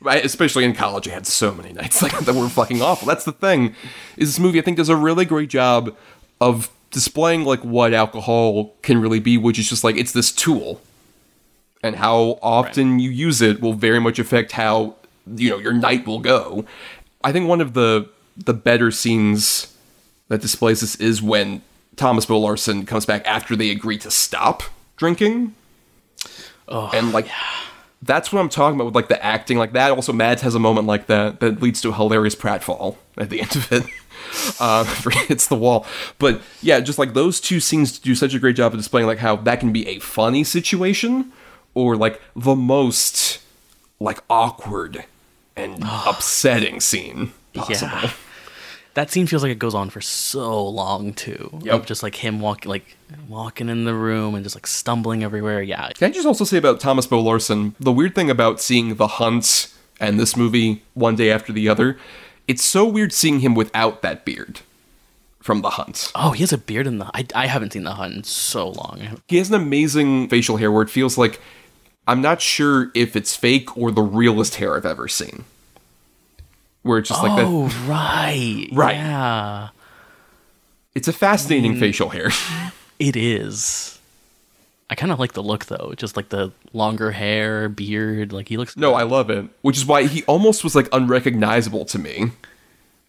Right, <laughs> especially in college, I had so many nights like that were fucking awful. That's the thing. Is this movie I think does a really great job of displaying like what alcohol can really be, which is just like it's this tool, and how often you use it will very much affect how you know your night will go. I think one of the the better scenes that displays this is when Thomas Bo Larsen comes back after they agree to stop drinking and like that's what I'm talking about with like the acting like that. Also, Mads has a moment like that that leads to a hilarious pratfall at the end of it. <laughs> Uh, <laughs> hits the wall, but yeah, just like those two scenes do such a great job of displaying like how that can be a funny situation or like the most like awkward and upsetting scene possible. Yeah. That scene feels like it goes on for so long too. Yep. Just like him walking, like walking in the room and just like stumbling everywhere. Yeah, Can I just also say about Thomas Bo Larsen? The weird thing about seeing The Hunt and this movie one day after the other, it's so weird seeing him without that beard from The Hunt. Oh, he has a beard in the. I, I haven't seen the Hunt in so long. He has an amazing facial hair where it feels like I'm not sure if it's fake or the realest hair I've ever seen. Where it's just like that. oh, right, <laughs> Right. Yeah, It's a fascinating mm. facial hair. <laughs> it is. I kind of like the look though, just like the longer hair, beard. Like he looks. no, I love it. Which is why he almost was like unrecognizable to me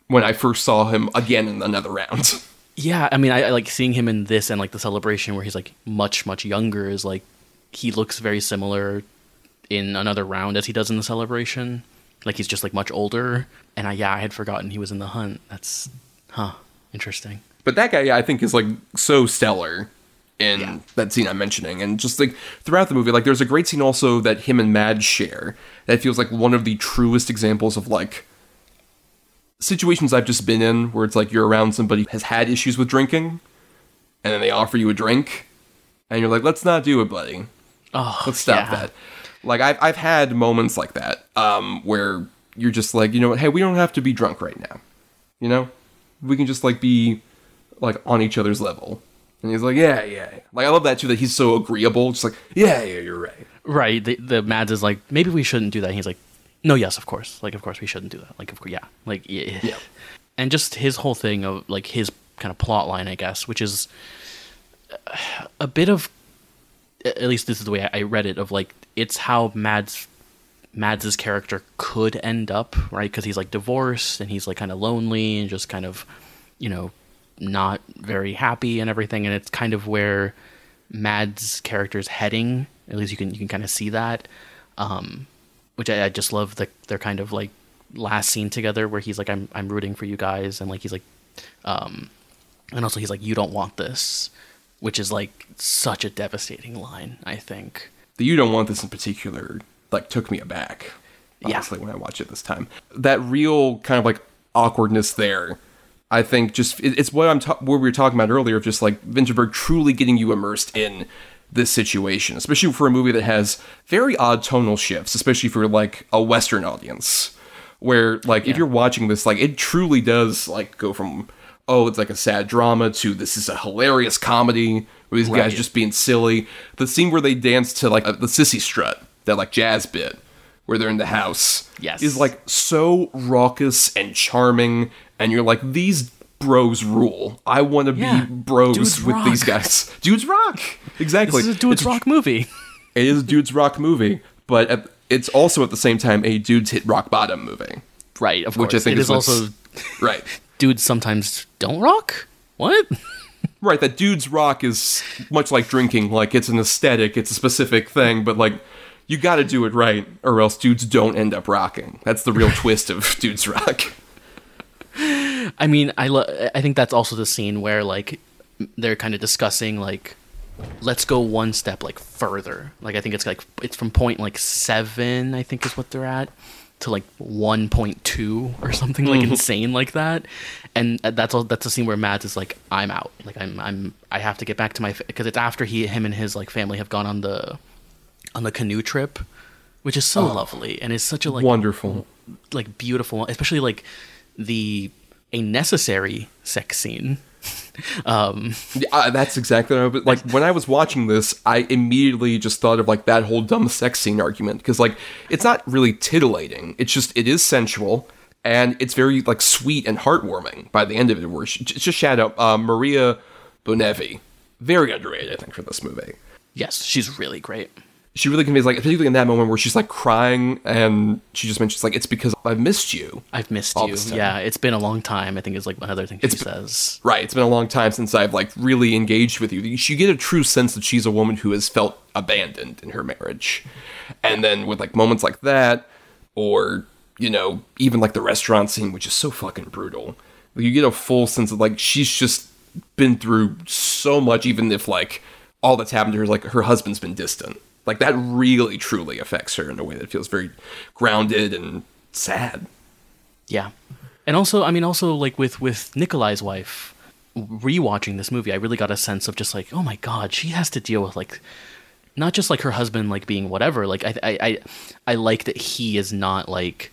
when I first saw him again in another round. <laughs> Yeah, I mean, I, I like seeing him in this and like the celebration where he's like much much younger is like he looks very similar in another round as he does in the celebration. Like he's just like much older, and I yeah I had forgotten he was in the hunt. That's huh interesting. But that guy, yeah, I think, is like so stellar in Yeah. that scene I'm mentioning, and just like throughout the movie, like there's a great scene also that him and Mad share that feels like one of the truest examples of like situations I've just been in where it's like you're around somebody who has had issues with drinking, and then they offer you a drink, and you're like, let's not do it, buddy. Oh, Let's stop yeah. that. Like I've I've had moments like that, um, where you're just like, you know what, hey, we don't have to be drunk right now. You know? We can just like be like on each other's level. And he's like, Yeah, yeah. yeah." Like I love that too, that he's so agreeable, just like, Yeah, yeah, you're right. Right. The, the Mads is like, maybe we shouldn't do that. And he's like, no, yes, of course. Like, of course we shouldn't do that. Like, of course, yeah. Like, yeah. Yeah. And just his whole thing of like his kind of plot line, I guess, which is a bit of, at least this is the way I read it, of like it's how Mads Mads's character could end up, right? Because he's like divorced and he's like kind of lonely and just kind of, you know, not very happy and everything. And it's kind of where Mads' character's heading. At least you can you can kind of see that, um, which I, I just love the their kind of like last scene together where he's like I'm I'm rooting for you guys and like he's like, um, and also he's like you don't want this, which is like such a devastating line. I think. The you don't want this in particular like took me aback. Yeah. Honestly, when I watched it this time. That real kind of like awkwardness there. I think just it's what I'm ta- what we were talking about earlier of just like Vinterberg truly getting you immersed in this situation, especially for a movie that has very odd tonal shifts, especially for like a Western audience, where like if you're watching this, like it truly does like go from oh it's like a sad drama to this is a hilarious comedy where these guys just being silly. The scene where they dance to like uh, the Cissy Strut, that like jazz bit, where they're in the house, Yes. is like so raucous and charming, and you're like these bros rule. I want to Yeah. be bros Dudes with rock. these guys. <laughs> Dudes rock. Exactly. This is a dude's It's- rock movie. <laughs> It is a dudes rock movie, but at, it's also at the same time a dudes hit rock bottom movie. Right, of Which I course. think it is is also <laughs> Right. Dudes sometimes don't rock. What? <laughs> Right, that dudes rock is much like drinking, like it's an aesthetic, it's a specific thing, but like you got to do it right or else dudes don't end up rocking. That's the real <laughs> twist of <laughs> dudes rock. I mean, I lo- I think that's also the scene where like they're kind of discussing like let's go one step like further. Like I think it's like it's from point like 7, I think is what they're at to like 1.2 or something like <laughs> mm-hmm. insane like that. And uh, that's all that's a scene where Mads is like I'm out. Like I'm I'm I have to get back to my because it's after he him and his like family have gone on the on the canoe trip, which is so oh. lovely and it's such a like Wonderful. like beautiful, especially like the a necessary sex scene. <laughs> um, Yeah, that's exactly what I was, like when I was watching this, I immediately just thought of like that whole dumb sex scene argument because like it's not really titillating. It's just it is sensual and it's very like sweet and heartwarming by the end of it. Where she, it's just shout out uh, Maria Bonnevie, very underrated I think for this movie. yes, she's really great. She really conveys like particularly in that moment where she's like crying and she just mentions like it's because I've missed you. I've missed you. Yeah, it's been a long time. I think is like another thing she It's- says. Right. It's been a long time since I've like really engaged with you. You get a true sense that she's a woman who has felt abandoned in her marriage. And then with like moments like that, or, you know, even like the restaurant scene, which is so fucking brutal, you get a full sense of like she's just been through so much, even if like all that's happened to her is like her husband's been distant. Like that really truly affects her in a way that feels very grounded and sad. Yeah, and also, I mean, also like with with Nikolai's wife, rewatching this movie, I really got a sense of just like, oh my god, she has to deal with like not just like her husband like being whatever. Like I I I, I like that he is not like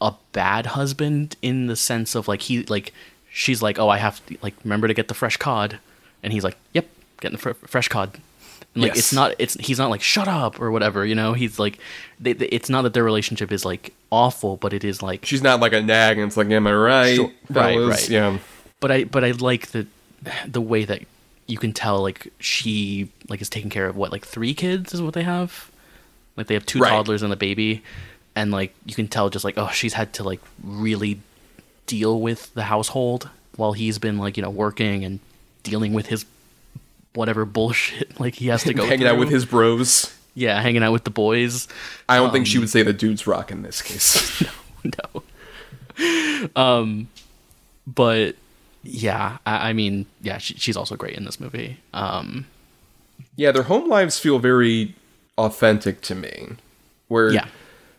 a bad husband in the sense of like he like she's like, oh, I have to like remember to get the fresh cod, and he's like, yep, getting the fr- fresh cod. And, like Yes. it's not it's he's not like shut up or whatever you know he's like they, they- it's not that their relationship is like awful but it is like She's not like a nag and it's like, am I right? Sure. Right, right. Yeah. but I but I like the the way that you can tell like she like is taking care of what like three kids is what they have like they have two Right. toddlers and a baby and like you can tell just like oh she's had to like really deal with the household while he's been like you know working and dealing with his whatever <laughs> bullshit like he has to <laughs> go hanging out with his bros. yeah hanging out with the boys I don't think she Um, would say the dude's rock in this case. <laughs> no. Um, but yeah, I, I mean, yeah, she, she's also great in this movie. Um, yeah, their home lives feel very authentic to me. Where, Yeah.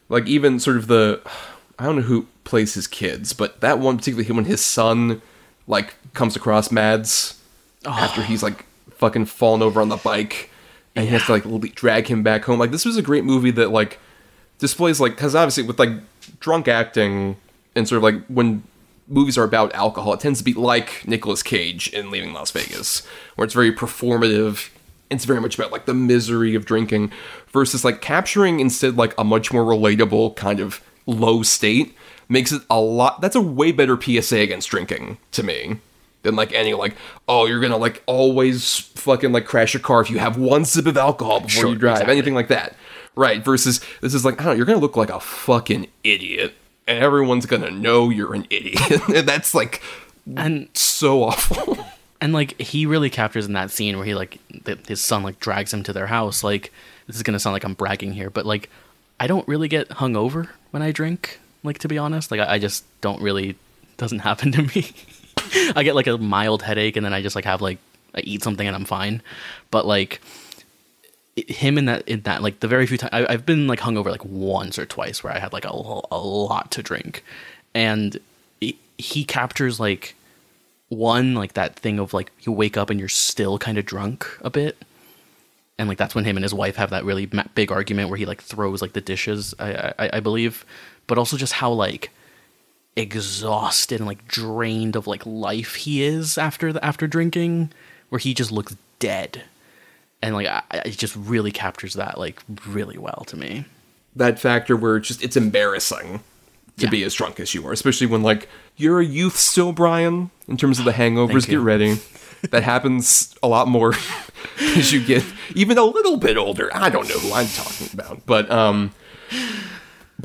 like, even sort of the, I don't know who plays his kids, but that one particularly when his son, like, comes across Mads after he's like fucking fallen over on the bike and he has to like le- drag him back home. Like this was a great movie that like displays like because obviously with like drunk acting and sort of like when movies are about alcohol, it tends to be like Nicolas Cage in Leaving Las Vegas, where it's very performative. It's very much about like the misery of drinking versus like capturing instead like a much more relatable kind of low state makes it a lot that's a way better PSA against drinking to me than like any like oh you're gonna like always fucking like crash your car if you have one sip of alcohol before Sure, you drive exactly. anything like that. Right versus this is like I don't know you're gonna look like a fucking idiot. And everyone's gonna know you're an idiot. <laughs> And that's like And so awful. <laughs> And like he really captures in that scene where he like th- his son like drags him to their house like this is gonna sound like i'm bragging here but like i don't really get hungover when i drink like to be honest. Like i, I just don't really doesn't <laughs> happen to me <laughs> i get like a mild headache and then i just like have like i eat something and i'm fine. But like it- him in that in that like the very few times I, i've been like hungover like once or twice where i had like a, a lot to drink. And he, he captures like one like that thing of like you wake up and you're still kind of drunk a bit. And like that's when him and his wife have that really big argument where he like throws like the dishes I, I i believe. But also just how like exhausted and like drained of like life he is after the after drinking where he just looks dead and like I, it just really captures that like really well to me that factor where it's just it's embarrassing to Yeah. be as drunk as you are, especially when like you're a youth still, Bryan. In terms of the <sighs> hangovers, get ready. that happens a lot more <laughs> as you get even a little bit older. I don't know who I'm talking about, but um,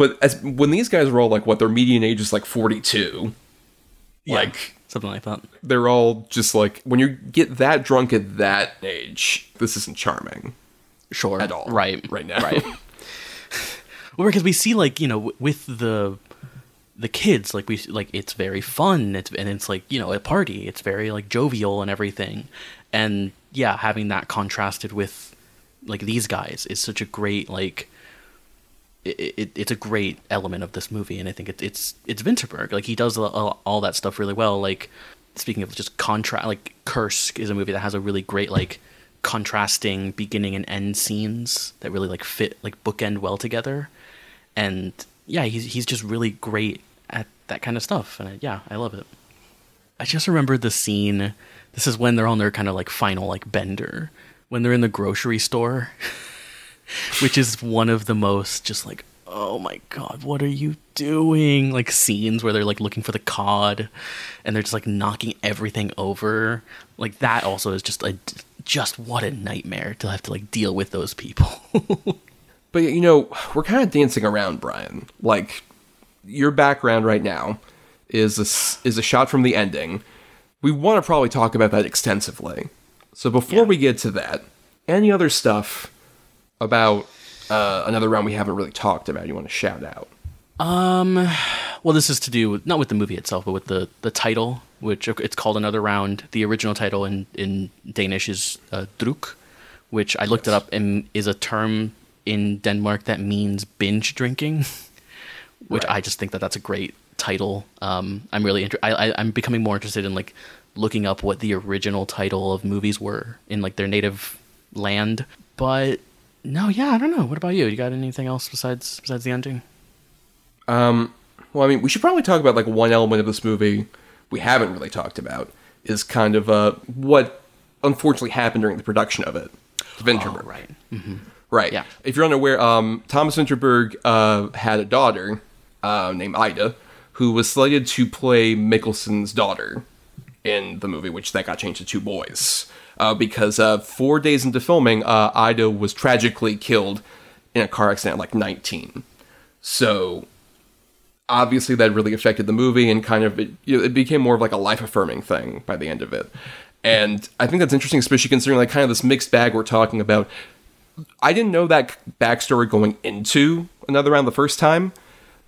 but as when these guys are all like what their median age is like 42, like something like that. they're all just like when you get that drunk at that age, this isn't charming. Sure. At all, right. Right now. right. <laughs> Well because we see like you know with the the kids like we like it's very fun it's and it's like you know a party. It's very like jovial and everything. And yeah having that contrasted with like these guys is such a great like it, it, it's a great element of this movie and i think it, it's it's Vinterberg. Like he does all, all that stuff really well like speaking of just contrast like Kursk is a movie that has a really great like contrasting beginning and end scenes that really like fit like bookend well together. And yeah he's, he's just really great at that kind of stuff and I, yeah i love it. I just remembered the scene this is when they're on their kind of like final like bender. When they're in the grocery store <laughs> <laughs> which is one of the most just like oh my god what are you doing like scenes where they're like looking for the cod and they're just like knocking everything over like that also is just a just what a nightmare to have to like deal with those people <laughs> But you know, we're kind of dancing around, Bryan. Like your background right now is a, is a shot from the ending. We want to probably talk about that extensively. So before we get to that, any other stuff about uh, another round we haven't really talked about you want to shout out? Um, well this is to do with, not with the movie itself but with the the title which it's called another round the original title in in danish is uh, druk which i looked it up and is a term in denmark that means binge drinking <laughs> which Right. i just think that that's a great title um i'm really inter- I, I i'm becoming more interested in like looking up what the original title of movies were in like their native land but no yeah i don't know what about you you got anything else besides besides the ending Um, Well, I mean, we should probably talk about like one element of this movie we haven't really talked about is kind of uh, what unfortunately happened during the production of it. Vinterberg. Oh, right Right. Yeah. If you're unaware, um, Thomas Vinterberg uh, had a daughter uh, named Ida who was slated to play Mikkelsen's daughter in the movie, which that got changed to two boys. Uh, because uh, four days into filming, uh, Ida was tragically killed in a car accident like 19. So obviously that really affected the movie and kind of it, you know, it became more of like a life affirming thing by the end of it. And i think that's interesting especially considering like kind of this mixed bag we're talking about. I didn't know that backstory going into another round the first time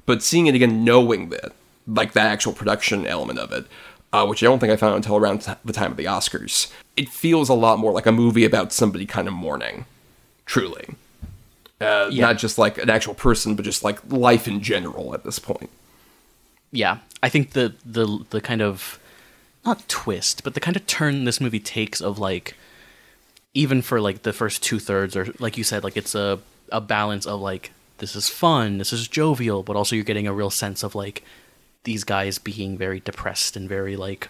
but seeing it again knowing that like that actual production element of it uh, which i don't think i found until around the time of the oscars it feels a lot more like a movie about somebody kind of mourning truly. Uh, Yeah. not just like an actual person but just like life in general at this point. Yeah. I think the the the kind of not twist, but the kind of turn this movie takes of like even for like the first two thirds or like you said, like it's a a balance of like this is fun, this is jovial, but also you're getting a real sense of like these guys being very depressed and very like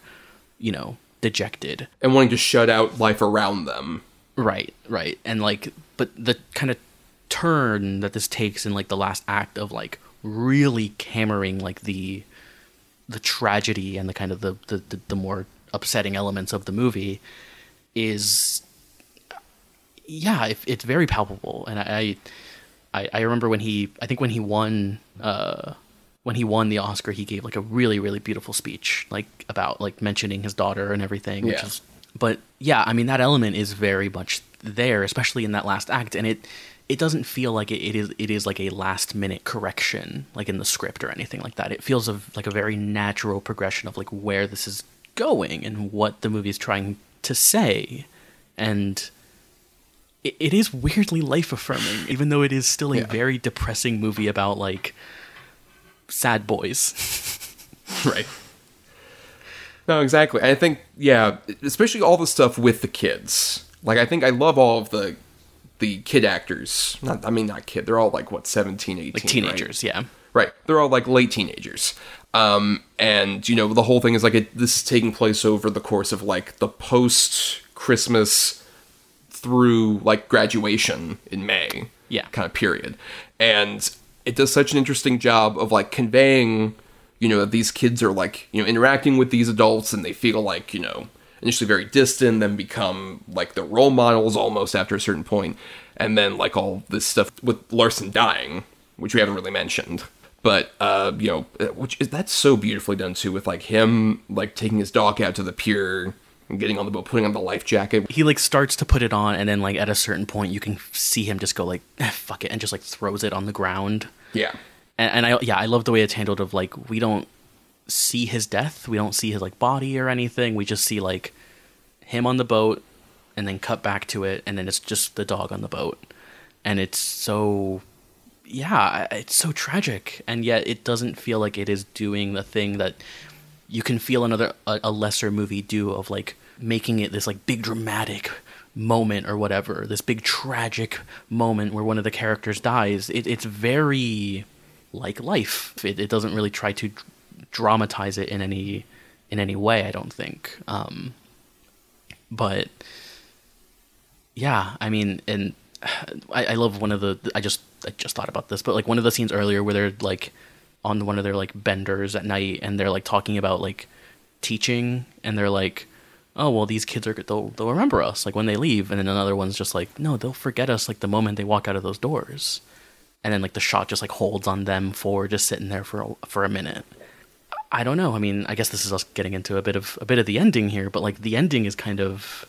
you know dejected and wanting to shut out life around them. Right, right. And like but the kind of turn that this takes in like the last act of like really hammering like the the tragedy and the kind of the the, the, the more upsetting elements of the movie is yeah, it, it's very palpable and I, I I remember when he I think when he won uh when he won the Oscar, he gave like a really, really beautiful speech, like about like mentioning his daughter and everything. Which Yeah. is, but yeah, I mean that element is very much there, especially in that last act, and it it doesn't feel like it, it is it is like a last minute correction, like in the script or anything like that. It feels of like a very natural progression of like where this is going and what the movie is trying to say, and it, it is weirdly life affirming, even though it is still a Yeah. very depressing movie about like sad boys. <laughs> Right. No, exactly. I think, yeah, especially all the stuff with the kids. Like, I think I love all of the the kid actors. Not, I mean, not kid. They're all like what, 17, 18, like right? teenagers, yeah. Right. They're all like late teenagers. Um, and you know, the whole thing is like it, this is taking place over the course of like the post Christmas through like graduation in May. Yeah. Kind of period. And it does such an interesting job of like conveying, you know, that these kids are like, you know, interacting with these adults and they feel like, you know, initially very distant, then become like the role models almost after a certain point, and then like all this stuff with Larsen dying, which we haven't really mentioned. But uh, you know, which is that's so beautifully done too, with like him like taking his dog out to the pier and getting on the boat, putting on the life jacket. He like starts to put it on, and then like at a certain point, you can see him just go like "Eh, <laughs> "fuck it" and just like throws it on the ground. Yeah, And, and I yeah, I love the way it's handled. Of like we don't see his death, we don't see his like body or anything. We just see like him on the boat, and then cut back to it, and then it's just the dog on the boat, and it's so yeah, it's so tragic, and yet it doesn't feel like it is doing the thing that you can feel another a, a lesser movie do of like making it this like big dramatic moment or whatever, this big tragic moment where one of the characters dies. It, it's very like life. It, it doesn't really try to dramatize it in any in any way. I don't think. Um, but yeah, I mean, and <sighs> I, I love one of the. I just I just thought about this, but like one of the scenes earlier where they're like on one of their like benders at night, and they're like talking about like teaching, and they're like, "Oh well, these kids are they'll they'll remember us like when they leave," and then another one's just like, "No, they'll forget us like the moment they walk out of those doors," and then like the shot just like holds on them for just sitting there for a, for a minute. I don't know. I mean, I guess this is us getting into a bit of a bit of the ending here, but like the ending is kind of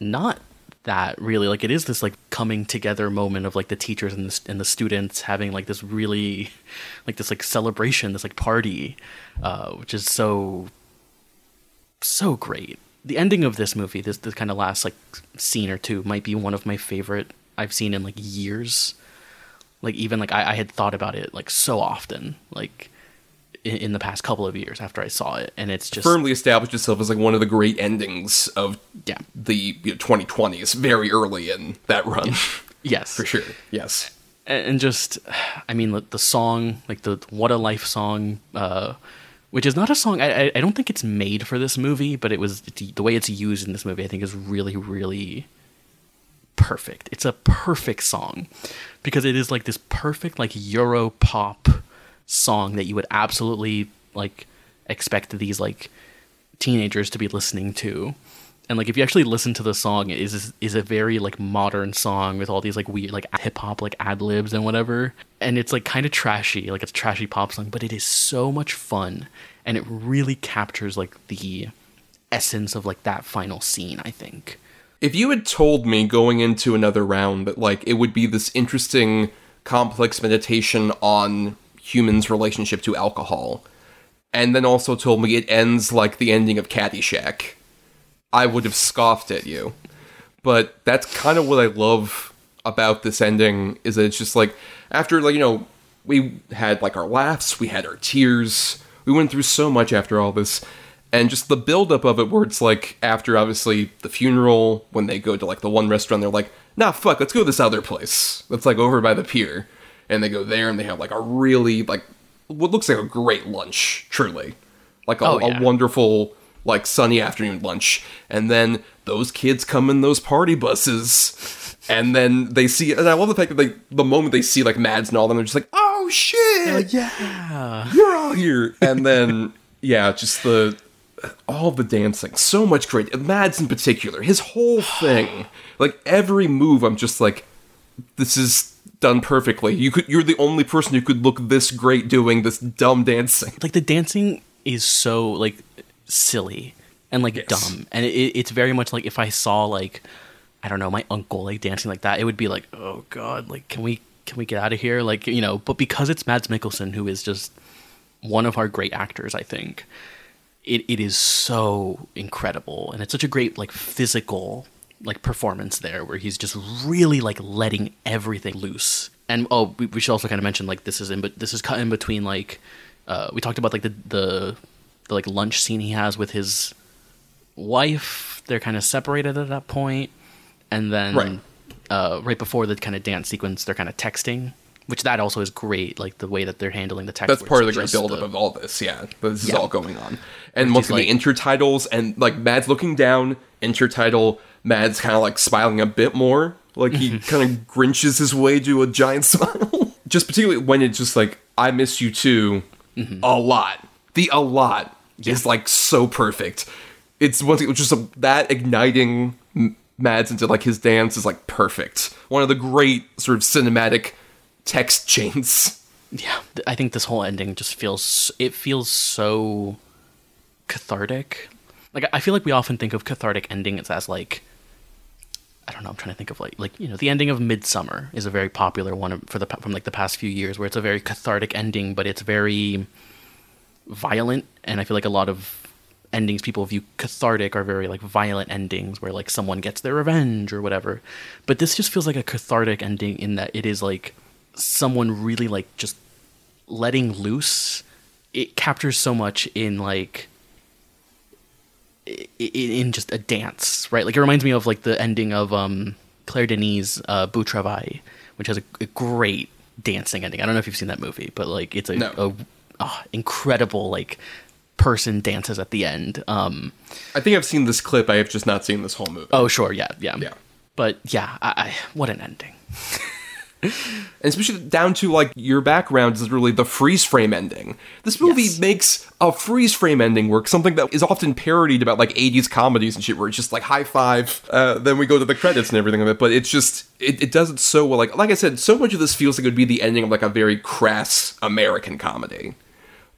not that really like it is this like coming together moment of like the teachers and the, and the students having like this really like this like celebration this like party uh which is so so great the ending of this movie this this kind of last like scene or two might be one of my favorite i've seen in like years like even like i, I had thought about it like so often like in, in the past couple of years after i saw it and it's just firmly established itself as like one of the great endings of Yeah. the you know, 2020s, very early in that run, <laughs> yes for sure. Yes. and and just i mean the, the song like the what a life song uh which is not a song I, I- don't think it's made for this movie but it was the way it's used in this movie i think is really really perfect. It's a perfect song because it is like this perfect like euro pop song that you would absolutely like expect these like teenagers to be listening to and like if you actually listen to the song it is is a very like modern song with all these like weird like hip hop like ad libs and whatever. And it's like kind of trashy like it's a trashy pop song but it is so much fun. And it really captures like the essence of like that final scene i think. If you had told me going into another round that like it would be this interesting, complex meditation on humans' relationship to alcohol, and then also told me it ends like the ending of Caddyshack, I would have scoffed at you. But that's kind of what I love about this ending is that it's just like after like you know we had like our laughs, we had our tears, we went through so much after all this, and just the buildup of it, where it's like after obviously the funeral, when they go to like the one restaurant, they're like, "Nah, fuck, let's go to this other place that's like over by the pier," and they go there and they have like a really like what looks like a great lunch, truly, like a, Oh, yeah. a wonderful like sunny afternoon lunch, and then those kids come in those party buses. And then they see, and I love the fact that they, the moment they see like Mads and all them, they're just like, "Oh shit, yeah. you're all here. And then, yeah, just the all the dancing, so much great. Mads in particular, his whole thing, like every move, I'm just like, this is done perfectly. You could, you're the only person who could look this great doing this dumb dancing. like the dancing is so like silly and like Yes. dumb. And it, it's very much like if i saw like i don't know my uncle like dancing like that it would be like oh god like can we can we get out of here? Like you know but because it's mads mikkelsen who is just one of our great actors i think it, it is so incredible. And it's such a great like physical like performance there where he's just really like letting everything loose. And oh we, we should also kind of mention like this is in but this is cut in between like uh we talked about like the the the like lunch scene he has with his wife they're kind of separated at that point and then Right. uh right before the kind of dance sequence they're kind of texting which that also is great like the way that they're handling the text That's part of the great buildup the- of all this, yeah. But this is all going on. And once is again, the intertitles and like Mads looking down, intertitle, Mads kind of like smiling a bit more. Like he <laughs> kind of grinches his way to a giant <laughs> smile. just particularly when it's just like, I miss you too, a lot. The a lot is like so perfect. It's once again just a, that igniting Mads into like his dance is like perfect. One of the great sort of cinematic text chains. yeah i think this whole ending just feels it feels so cathartic like i feel like we often think of cathartic endings as like i don't know i'm trying to think of like like you know the ending of Midsommar is a very popular one for the from like the past few years where it's a very cathartic ending but it's very violent and i feel like a lot of endings people view cathartic are very like violent endings where like someone gets their revenge or whatever. But this just feels like a cathartic ending in that it is like someone really like just letting loose. It captures so much in like in just a dance right? Like it reminds me of like the ending of um claire denis uh Beau Travail, which has a, a great dancing ending. I don't know if you've seen that movie but like it's a, No. a ah, incredible like person dances at the end um I think I've seen this clip. I have just not seen this whole movie. oh sure yeah yeah Yeah. but yeah I, I what an ending <laughs> And especially down to like your background is really the freeze frame ending. This movie Yes. makes a freeze frame ending work, something that is often parodied about like 80s comedies and shit, where it's just like high five, uh, then we go to the credits and everything of it. But it's just, it, it does it so well. Like, like I said, so much of this feels like it would be the ending of like a very crass American comedy.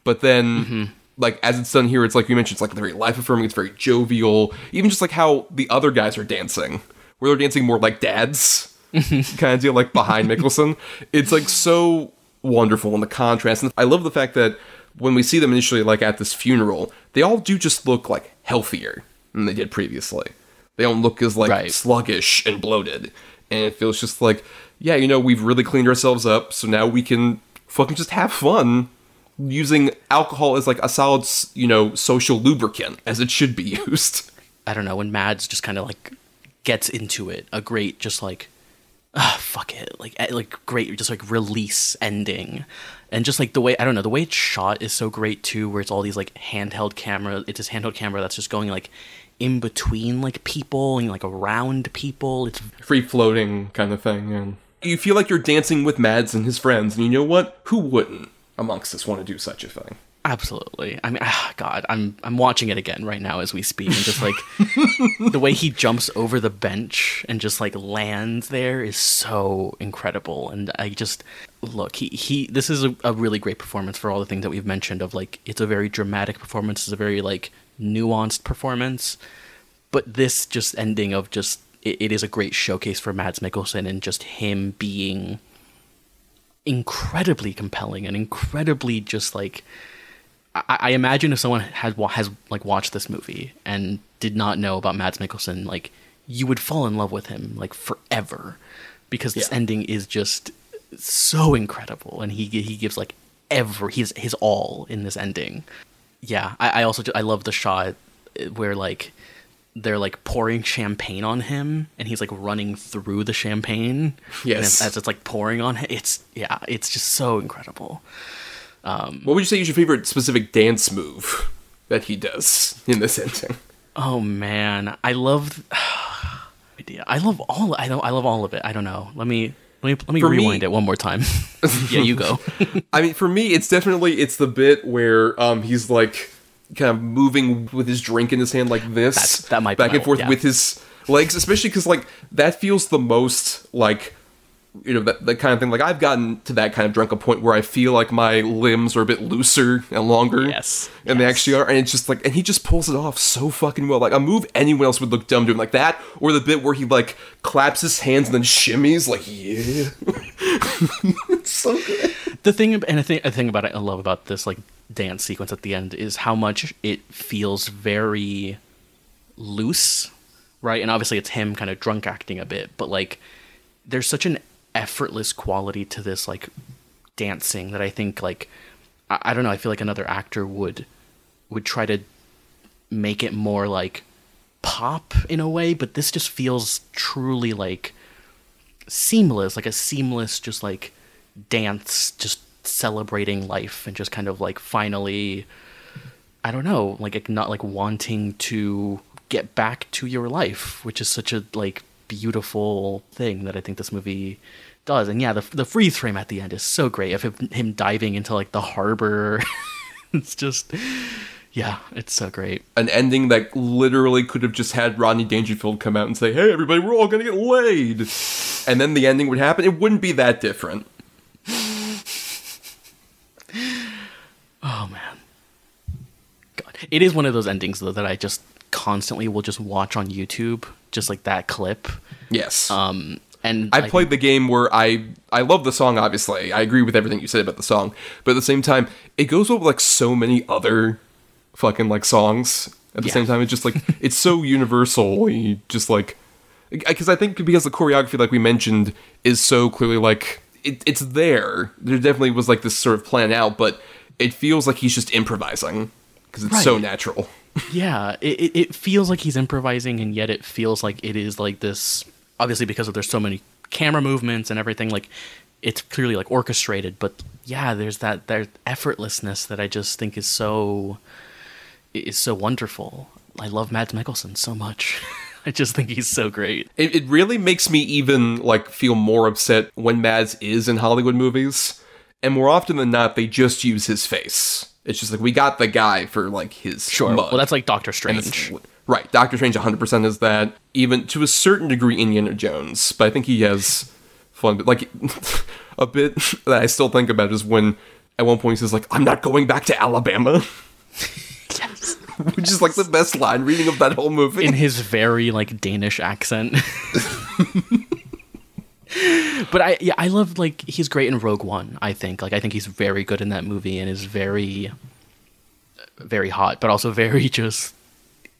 But then, mm-hmm. like, as it's done here, it's like you mentioned, it's like very life affirming, it's very jovial. Even just like how the other guys are dancing, where they're dancing more like dads <laughs> kind of deal, like behind <laughs> Mikkelsen. It's like so wonderful in the contrast. And I love the fact that when we see them initially, like at this funeral, they all do just look like healthier than they did previously. They don't look as like Right. sluggish and bloated. And it feels just like, yeah, you know, we've really cleaned ourselves up, so now we can fucking just have fun using alcohol as like a solid, you know, social lubricant as it should be <laughs> used. I don't know when Mads just kind of like gets into it. A great just like ah fuck it like like great just like release ending, and just like the way I don't know the way it's shot is so great too. Where it's all these like handheld camera. It's this handheld camera that's just going like in between like people and like around people. It's free floating kind of thing. And you feel like you're dancing with Mads and his friends, and you know what? Who wouldn't amongst us want to do such a thing? Absolutely. I mean, ah, God, I'm I'm watching it again right now as we speak, and just like <laughs> the way he jumps over the bench and just like lands there is so incredible. And I just look, he he. This is a, a really great performance for all the things that we've mentioned. Of like, it's a very dramatic performance. It's a very like nuanced performance. But this just ending of just it, it is a great showcase for Mads Mikkelsen and just him being incredibly compelling and incredibly just like I, I imagine if someone has has like watched this movie and did not know about Mads Mikkelsen, like you would fall in love with him like forever because this Yeah. ending is just so incredible and he he gives like every he's his all in this ending. yeah, I, I also I love the shot where like they're like pouring champagne on him and he's like running through the champagne. Yes. as, as it's like pouring on him, it's yeah, it's just so incredible. um, What would you say is your favorite specific dance move that he does in this ending? Oh man, I love. <sighs> <sighs> idea. I love all. I know. I love all of it. I don't know. Let me let me let me For me- rewind it one more time. <laughs> yeah, you go. <laughs> I mean, for me, it's definitely it's the bit where um he's like kind of moving with his drink in his hand like this, That's- that might back my- and forth yeah. with his legs, especially because like that feels the most like you know that, that kind of thing. Like I've gotten to that kind of drunk a point where I feel like my limbs are a bit looser and longer, Yes, and they actually are. And it's just like, and he just pulls it off so fucking well. Like a move anyone else would look dumb doing, like that, or the bit where he like claps his hands and then shimmies, like yeah, <laughs> it's so good. the thing and the thing, the thing about it I love about this like dance sequence at the end is how much it feels very loose, right? And obviously it's him kind of drunk acting a bit, but like there's such an effortless quality to this like dancing that I think like I, I don't know, I feel like another actor would would try to make it more like pop in a way, but this just feels truly like seamless, like a seamless, just like dance, just celebrating life and just kind of like finally, I don't know, like not like wanting to get back to your life, which is such a like beautiful thing that I think this movie does. And yeah, the the freeze frame at the end is so great of him, him diving into like the harbor. <laughs> it's just, yeah, it's so great. An ending that literally could have just had Rodney Dangerfield come out and say, "Hey, everybody, we're all gonna get laid," and then the ending would happen. It wouldn't be that different. Oh man. God. It is one of those endings though that I just constantly will just watch on YouTube, just like that clip. Yes. Um and I played the game where I I love the song. Obviously, I agree with everything you said about the song, but at the same time, it goes with like so many other fucking like songs. At the Yeah. same time, it's just like <laughs> it's so universally just like because I think because the choreography, like we mentioned, is so clearly like it, it's there. There definitely was like this sort of plan out, but it feels like he's just improvising because it's so natural. <laughs> yeah, it, it- it feels like he's improvising and yet it feels like it is like this obviously because of there's so many camera movements and everything like it's clearly like orchestrated, but yeah, there's that there's effortlessness that I just think is so is so wonderful. I love Mads Mikkelsen so much. <laughs> I just think he's so great. It, it really makes me even like feel more upset when Mads is in Hollywood movies, and more often than not, they just use his face. It's just like we got the guy for like his Sure. mud. Well, that's like Doctor Strange. right? Doctor Strange 100 percent is that. Even to a certain degree, Indiana Jones, but I think he has fun. But like <laughs> a bit that I still think about is when at one point he says like, "I'm not going back to Alabama." <laughs> Yes. Which is like the best line reading of that whole movie. in his very like Danish accent. <laughs> <laughs> but I yeah, I love like he's great in Rogue One, I think. Like I think he's very good in that movie and is very very hot, but also very <laughs> just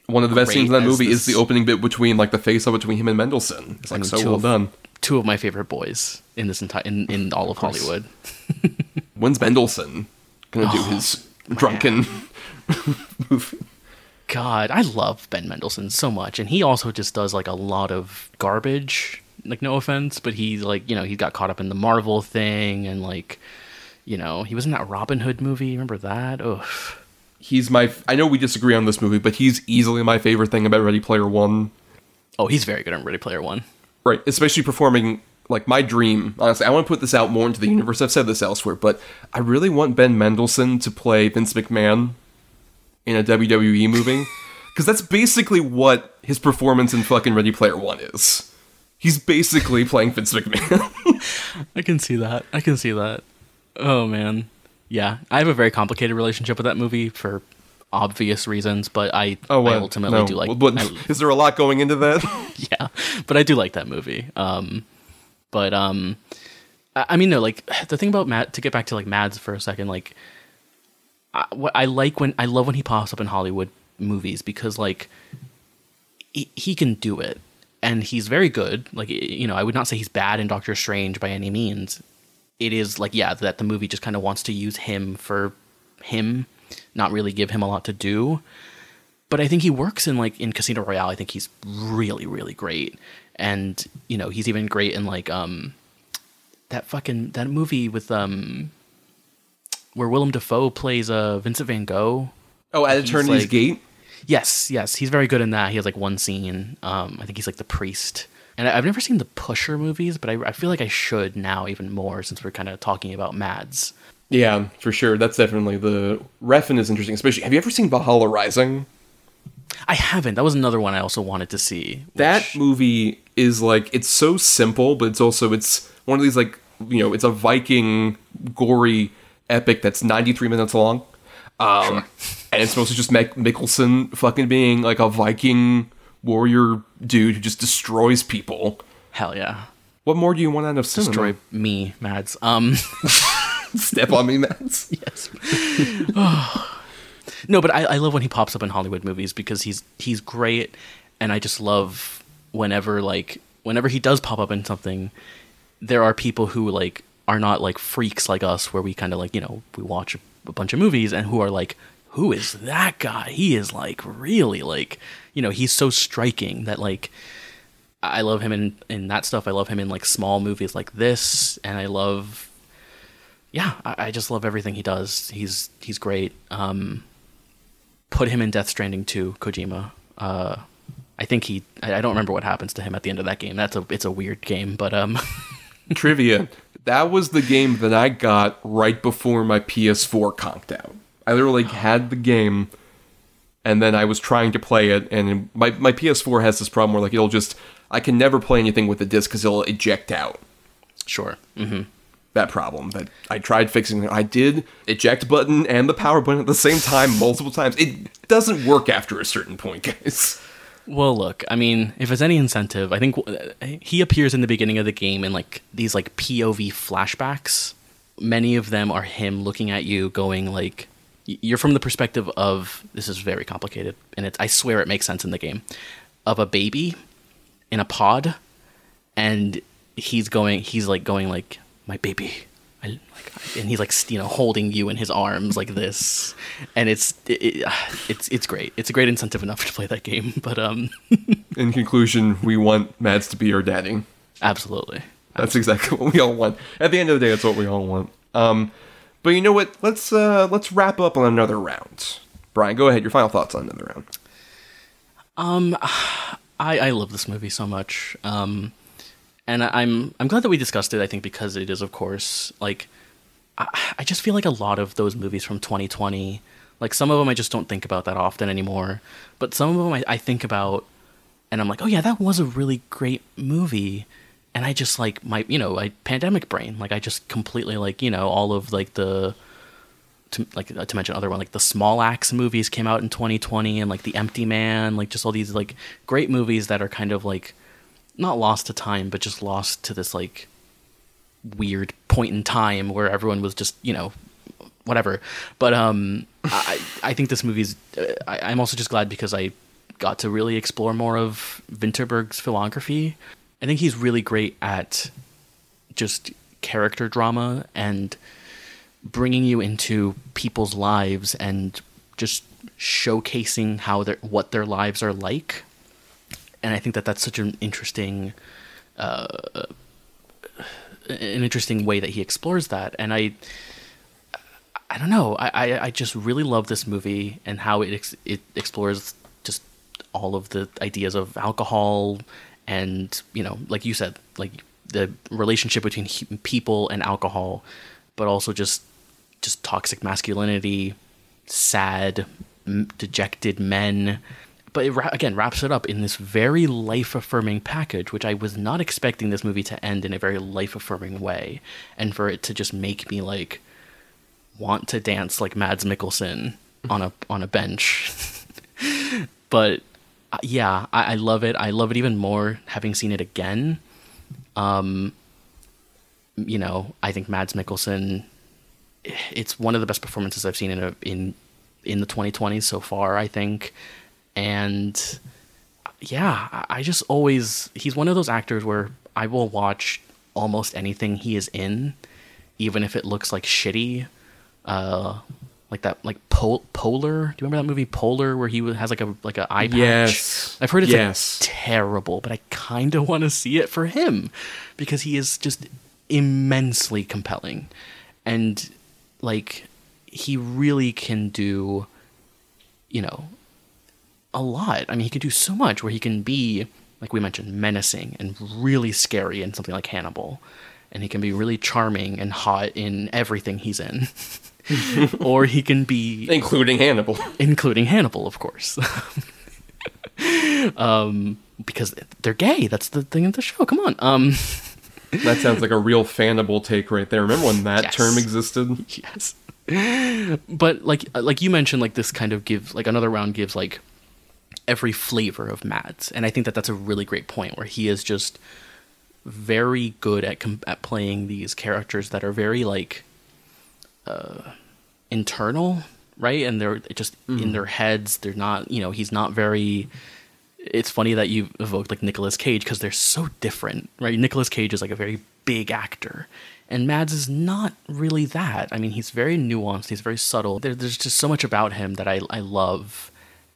One of the best scenes in that movie is the opening bit between like the face up between him and Mendelsohn. It's like so well of- done. two of my favorite boys in this entire in, in all of, course. Hollywood. <laughs> When's Mendelsohn gonna do Oh, his drunken movie? God, I love Ben Mendelsohn so much, and he also just does like a lot of garbage. Like, no offense, but he's like you know he got caught up in the Marvel thing, and like you know he was in that Robin Hood movie. Remember that? Ugh. He's my. I know we disagree on this movie, but he's easily my favorite thing about Ready Player One. Oh, he's very good on Ready Player One. Right, especially performing like my dream. Honestly, I want to put this out more into the mm-hmm. universe. I've said this elsewhere, but I really want Ben Mendelsohn to play Vince McMahon in a WWE movie <laughs> because that's basically what his performance in fucking Ready Player One is. He's basically playing Vince McMahon. <laughs> I can see that. I can see that. Oh man, yeah. I have a very complicated relationship with that movie for obvious reasons, but I, oh, I ultimately no. do like. But I- is there a lot going into that? <laughs> yeah, but I do like that movie. Um, but um, I, I mean, no, like the thing about Matt. To get back to like Mads for a second, like I, what I like when I love when he pops up in Hollywood movies because like he, he can do it and he's very good. Like you know, I would not say he's bad in Doctor Strange by any means. It is like yeah, that the movie just kind of wants to use him for him not really give him a lot to do. But I think he works in like in Casino Royale. I think he's really really great, and you know he's even great in like um that fucking that movie with um where Willem Dafoe plays uh Vincent Van Gogh. Oh, at Eternity's like- Gate. Yes, yes, he's very good in that. He has like one scene. Um, I think he's like the priest. And I've never seen the Pusher movies, but I, I feel like I should now even more since we're kind of talking about Mads. Yeah, for sure. That's definitely the Refn is interesting. Especially, have you ever seen Valhalla Rising? I haven't. That was another one I also wanted to see. That movie is like it's so simple, but it's also it's one of these like you know it's a Viking gory epic that's 93 minutes long. Um, and it's mostly just Mac- Mikkelsen fucking being like a Viking warrior dude who just destroys people. hell yeah, What more do you want out of cinema? destroy me, Mads. Um, <laughs> Step on me, Mads. <laughs> yes. <sighs> no, but I, I love when he pops up in Hollywood movies because he's he's great, and I just love whenever like whenever he does pop up in something, there are people who like are not like freaks like us, where we kind of like you know we watch a bunch of movies and who are like, who is that guy? He is like really like you know he's so striking that like. I love him in, in that stuff. I love him in like small movies like this, and I love yeah, I, I just love everything he does. He's he's great. Um, put him in Death Stranding too, Kojima. Uh, I think he. I, I don't remember what happens to him at the end of that game. That's a it's a weird game, but um, <laughs> Trivia. That was the game that I got right before my PS4 conked out. I literally had the game, and then I was trying to play it, and my, my PS4 has this problem where like it'll just I can never play anything with the disc because it'll eject out. sure. hmm That problem that I tried fixing. I did eject button and the power button at the same time multiple times. It doesn't work after a certain point, guys. Well, look. I mean, if there's any incentive, I think uh, he appears in the beginning of the game in like these like POV flashbacks. Many of them are him looking at you, going like, "You're from the perspective of this is very complicated, and it's I swear it makes sense in the game of a baby in a pod, and he's going, he's like going like my baby." I, like, and he's like you know holding you in his arms like this, and it's it, it, <sighs> it's it's great. It's a great incentive enough to play that game, <laughs> but um, <laughs> In conclusion, we want Mads to be our daddy. absolutely. That's exactly <laughs> what we all want. At the end of the day, that's what we all want. Um, but you know what? Let's uh, let's wrap up on another round. Bryan, go ahead. Your final thoughts on another round. Um, <sighs> I, I love this movie so much. Um, and I'm I'm glad that we discussed it. I think because it is, of course, like I, I just feel like a lot of those movies from 2020, like some of them I just don't think about that often anymore. But some of them I, I think about, and I'm like, oh yeah, that was a really great movie. And I just like my you know I pandemic brain like I just completely like you know all of like the to like uh, to mention other one like the small axe movies came out in 2020 and like the empty man like just all these like great movies that are kind of like not lost to time but just lost to this like weird point in time where everyone was just you know whatever. But um i i think this movie's I, i'm also just glad because i got to really explore more of Vinterberg's filmography. I think he's really great at just character drama and bringing you into people's lives and just showcasing how their what their lives are like and i think that that's such an interesting uh, an interesting way that he explores that. And i i don't know. I i, I just really love this movie and how it ex- it explores just all of the ideas of alcohol and you know like you said like the relationship between hu- people and alcohol but also just just toxic masculinity sad m- dejected men but it ra- again wraps it up in this very life affirming package which i was not expecting this movie to end in a very life affirming way and for it to just make me like want to dance like mads mikkelsen on a on a bench. <laughs> But uh, yeah I, I love it. I love it even more having seen it again. Um you know i think mads mikkelsen it's one of the best performances i've seen in a in in the 2020s so far i think and yeah I- just always he's one of those actors where i will watch almost anything he is in even if it looks like shitty uh like that like Pol- Polar. Do you remember that movie Polar where he has like a like a eye patch? Yes. I've heard it's Yes. like terrible, but I kind of want to see it for him because he is just immensely compelling, and like he really can do, you know, a lot. I mean, he can do so much where he can be, like we mentioned, menacing and really scary in something like Hannibal. And he can be really charming and hot in everything he's in. <laughs> or he can be, including Hannibal. including Hannibal, of course. <laughs> um, because they're gay. That's the thing of the show. Come on. Um, <laughs> That sounds like a real Fannibal take right there. Remember when that Yes. term existed? yes but like like you mentioned like this kind of give like another round gives like every flavor of mads and i think that that's a really great point where he is just very good at com- at playing these characters that are very like uh internal right? And they're just in their heads. They're not you know he's not very it's funny that you evoked like Nicolas Cage because they're so different, right? Nicolas Cage is like a very big actor, and Mads is not really that. I mean, he's very nuanced, he's very subtle. There, there's just so much about him that I I love,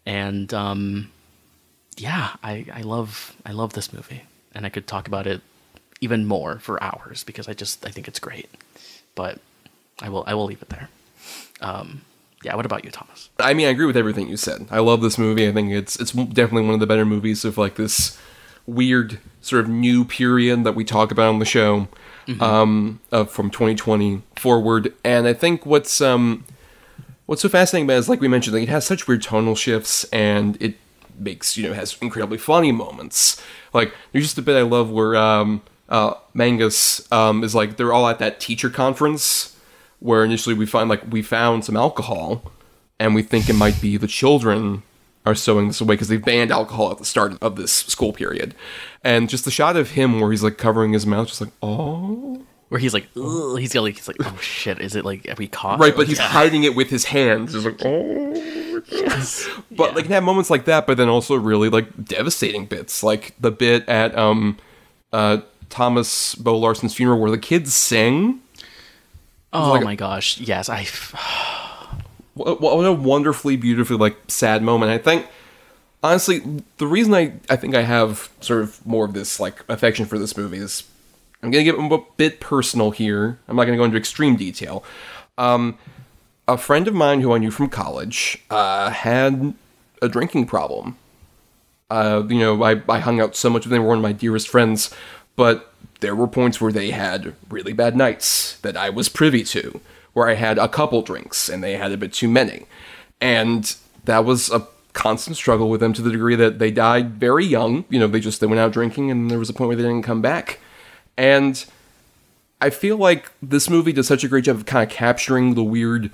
and um, yeah, I I love I love this movie, and I could talk about it even more for hours because I just I think it's great, but I will I will leave it there. Um, yeah, what about you, Thomas? I mean, I agree with everything you said. I love this movie. I think it's it's definitely one of the better movies of like this weird sort of new period that we talk about on the show um, uh, from 2020 forward. And I think what's um, what's so fascinating about it is, like we mentioned, like it has such weird tonal shifts, and it makes you know has incredibly funny moments. Like there's just a bit I love where um, uh, Magnus um, is like they're all at that teacher conference where initially we find like we found some alcohol, and we think it might be the children are stowing this away because they banned alcohol at the start of this school period, and just the shot of him where he's like covering his mouth, just like oh. Where he's like, Ugh, he's got like, he's like, oh shit, is it like, are we caught? Right, but he's hiding it with his hands. He's like, oh. <laughs> But like, you have moments like that, but then also really like devastating bits, like the bit at um, uh, Thomas Bo Larsen's funeral where the kids sing. oh like my gosh, yes, I. <sighs> What, what a wonderfully, beautifully like sad moment. I think honestly, the reason I I think I have sort of more of this like affection for this movie is I'm gonna get a bit personal here. I'm not gonna go into extreme detail. Um, a friend of mine who I knew from college uh, had a drinking problem. Uh, you know, I, I hung out so much with them, they were one of my dearest friends, but there were points where they had really bad nights that I was privy to, where I had a couple drinks and they had a bit too many. And that was a constant struggle with them to the degree that they died very young. You know, they just they went out drinking and there was a point where they didn't come back. And I feel like this movie does such a great job of kind of capturing the weird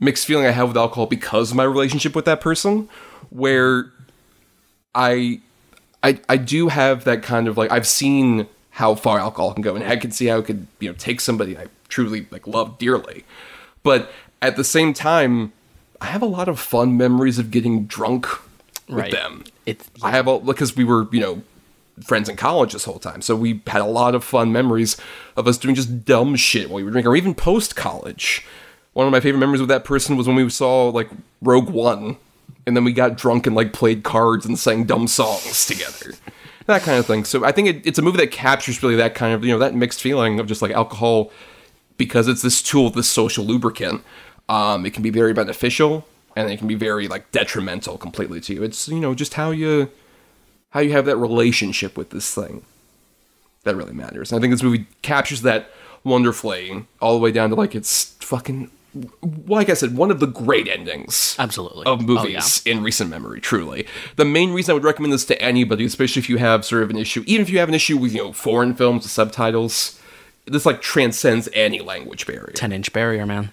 mixed feeling I have with alcohol because of my relationship with that person, where I, I, I do have that kind of like I've seen how far alcohol can go, and I can see how it could you know take somebody I truly like love dearly, but at the same time, I have a lot of fun memories of getting drunk with Right. them. It's I have all because we were you know friends in college this whole time, so we had a lot of fun memories of us doing just dumb shit while we were drinking, or even post college. One of my favorite memories with that person was when we saw like Rogue One, and then we got drunk and like played cards and sang dumb songs together, that kind of thing. So I think it, it's a movie that captures really that kind of you know that mixed feeling of just like alcohol, because it's this tool, this social lubricant. Um, it can be very beneficial, and it can be very like detrimental completely to you. It's you know just how you how you have that relationship with this thing that really matters. And I think this movie captures that wonderfully, all the way down to like it's fucking, like I said, one of the great endings Absolutely. of Oh, movies in recent memory. Truly, the main reason I would recommend this to anybody, especially if you have sort of an issue, even if you have an issue with you know foreign films with subtitles, this like transcends any language barrier. ten inch barrier, man.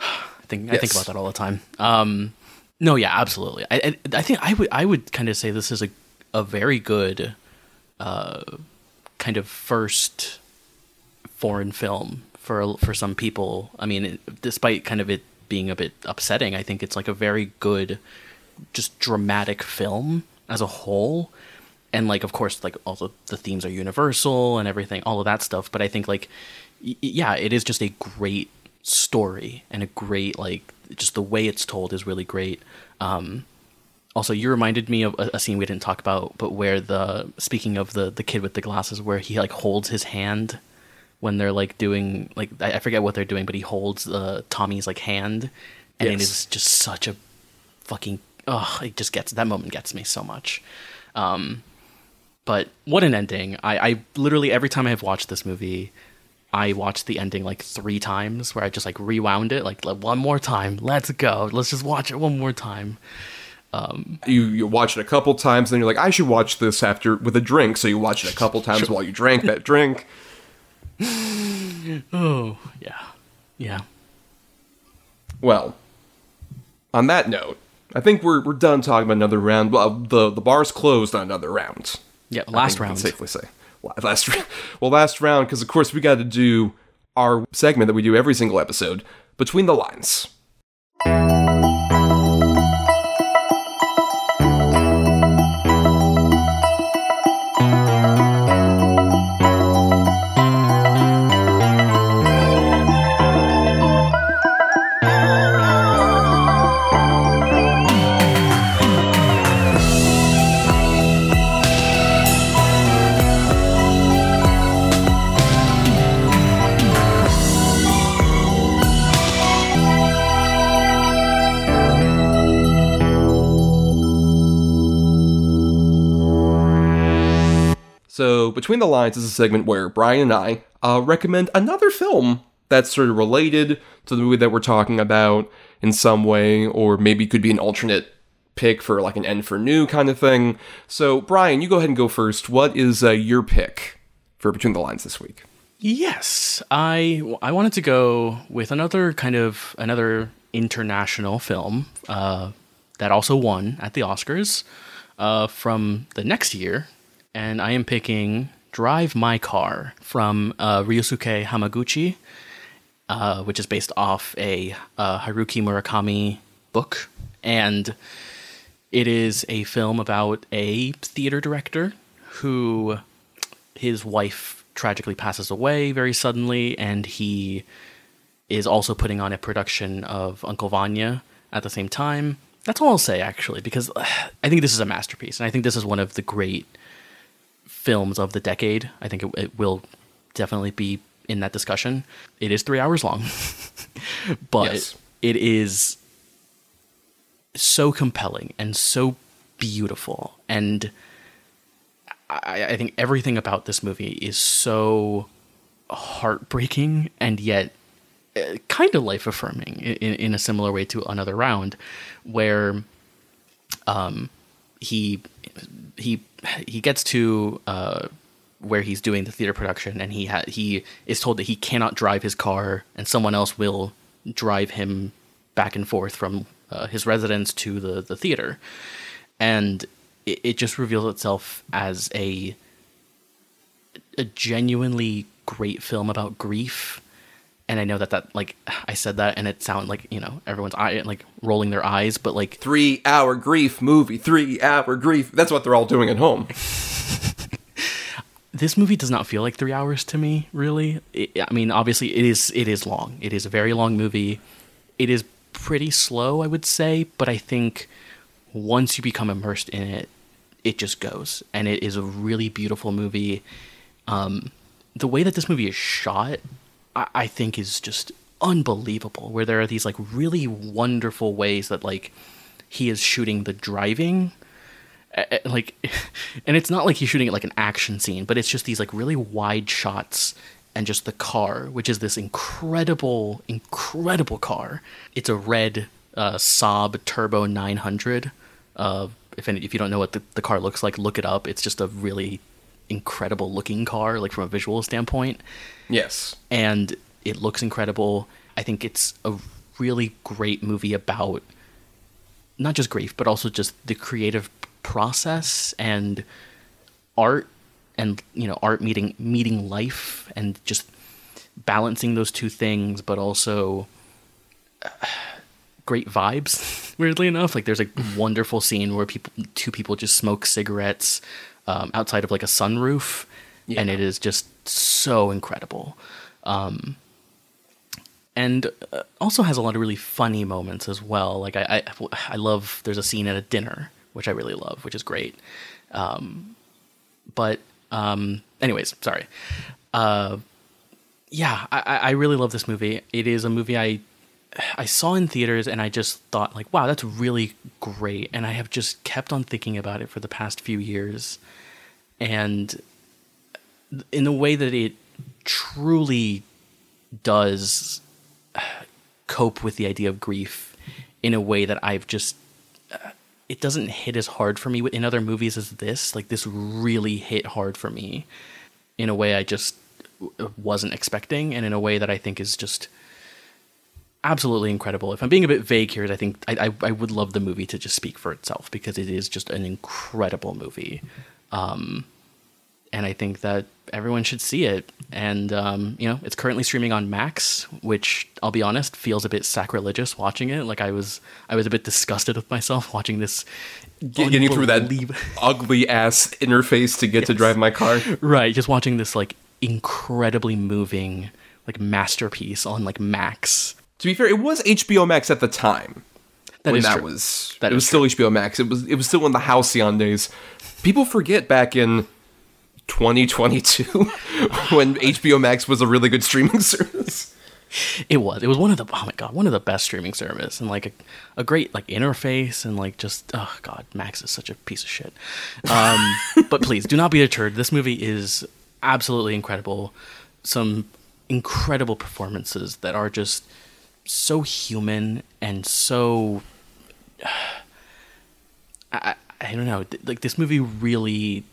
I think I think about that all the time. Um, no, yeah, absolutely. I, I I think I would I would kind of say this is a a very good, uh, kind of first foreign film for for some people. I mean, it, despite kind of it being a bit upsetting, I think it's like a very good, just dramatic film as a whole. And like, of course, like also the themes are universal and everything, all of that stuff. But I think like, y- yeah, it is just a great story and a great like just the way it's told is really great. Um, also, you reminded me of a, a scene we didn't talk about, but where the speaking of the the kid with the glasses, where he like holds his hand when they're like doing like I I forget what they're doing, but he holds uh, Tommy's like hand, and it Yes. is just such a fucking oh, it just gets that moment gets me so much. Um, but what an ending! I, I literally every time I've watched this movie, I watched the ending like three times, where I just like rewound it like one more time. Let's go. Let's just watch it one more time. Um, you you watch it a couple times, then you're like, I should watch this after with a drink. So you watch it a couple times while you drank that drink. <sighs> Oh yeah, yeah. Well, on that note, I think we're we're done talking about another round. Well, the the bar's closed on another round. Yeah, last think we can round. safely say last. <laughs> Well, last round because of course we got to do our segment that we do every single episode between the lines. So, Between the Lines is a segment where Bryan and I uh, recommend another film that's sort of related to the movie that we're talking about in some way, or maybe could be an alternate pick for like an end for new kind of thing. So, Bryan, you go ahead and go first. What is uh, your pick for Between the Lines this week? Yes, I I wanted to go with another kind of another international film uh, that also won at the Oscars uh, from the next year, and I am picking "Drive My Car" from uh, Ryusuke Hamaguchi, uh, which is based off a uh, Haruki Murakami book, and it is a film about a theater director who his wife tragically passes away very suddenly, and he is also putting on a production of Uncle Vanya at the same time. That's all I'll say, actually, because uh, I think this is a masterpiece, and I think this is one of the great films of the decade. I think it, it will definitely be in that discussion. It is three hours long, <laughs> but Yes. it is so compelling and so beautiful and I, I think everything about this movie is so heartbreaking and yet uh, kind of life affirming in, in a similar way to another round where um he he he gets to uh where he's doing the theater production and he ha- he is told that he cannot drive his car and someone else will drive him back and forth from uh, his residence to the the theater. And it, it just reveals itself as a a genuinely great film about grief and i know that that like <sighs> i said that and it sounded like you know everyone's eye like rolling their eyes but like Three hour grief movie, three hour grief. That's what they're all doing at home. <laughs> this movie does not feel like three hours to me really. It, i mean obviously it is it is long. It is a very long movie. It is pretty slow i would say but i think once you become immersed in it it just goes. And it is a really beautiful movie. Um, the way that this movie is shot I, I think is just unbelievable where there are these like really wonderful ways that like he is shooting the driving. Like <laughs> and it's not like he's shooting it like an action scene but it's just these like really wide shots and just the car which is this incredible incredible car. It's a red uh, Saab Turbo 900 uh, if any, if you don't know what the, the car looks like look it up. It's just a really incredible looking car like from a visual standpoint Yes. and it looks incredible. I think it's a really great movie about not just grief, but also just the creative process and art and you know art meeting meeting life and just balancing those two things but also uh, great vibes <laughs> weirdly enough like there's a wonderful scene where people two people just smoke cigarettes um, outside of like a sunroof and it is just so incredible um, and uh, also has a lot of really funny moments as well. Like I, I, I love. There's a scene at a dinner which I really love, which is great. Um, but um, anyways, sorry. Uh, yeah, I, I really love this movie. It is a movie I I saw in theaters and I just thought like, wow, that's really great. And I have just kept on thinking about it for the past few years. And in the way that it truly does cope with the idea of grief in a way that I've just uh, it doesn't hit as hard for me in other movies as this. Like this really hit hard for me in a way I just wasn't expecting and in a way that I think is just absolutely incredible. If I'm being a bit vague here, I think I, I, I, would love the movie to just speak for itself because it is just an incredible movie. Um, and I think that everyone should see it. And um, you know, it's currently streaming on Max, which I'll be honest feels a bit sacrilegious watching it. Like I was, I was a bit disgusted with myself <laughs> watching this. Getting through that ugly ass interface to get yes. to drive my car. <laughs> Right, just watching this like incredibly moving like masterpiece on like Max. To be fair, it was HBO Max at the time. That when that true. was that it was still HBO Max. It was it was still in the halcyon days. People forget back in 2022 <laughs> when HBO Max was a really good streaming <laughs> service. It was. It was one of the oh my god, one of the best streaming service and like a, a great like interface and like just oh god, Max is such a piece of shit. Um, <laughs> but please do not be deterred. This movie is absolutely incredible. Some incredible performances that are just so human and so <sighs> I, I don't know like this movie really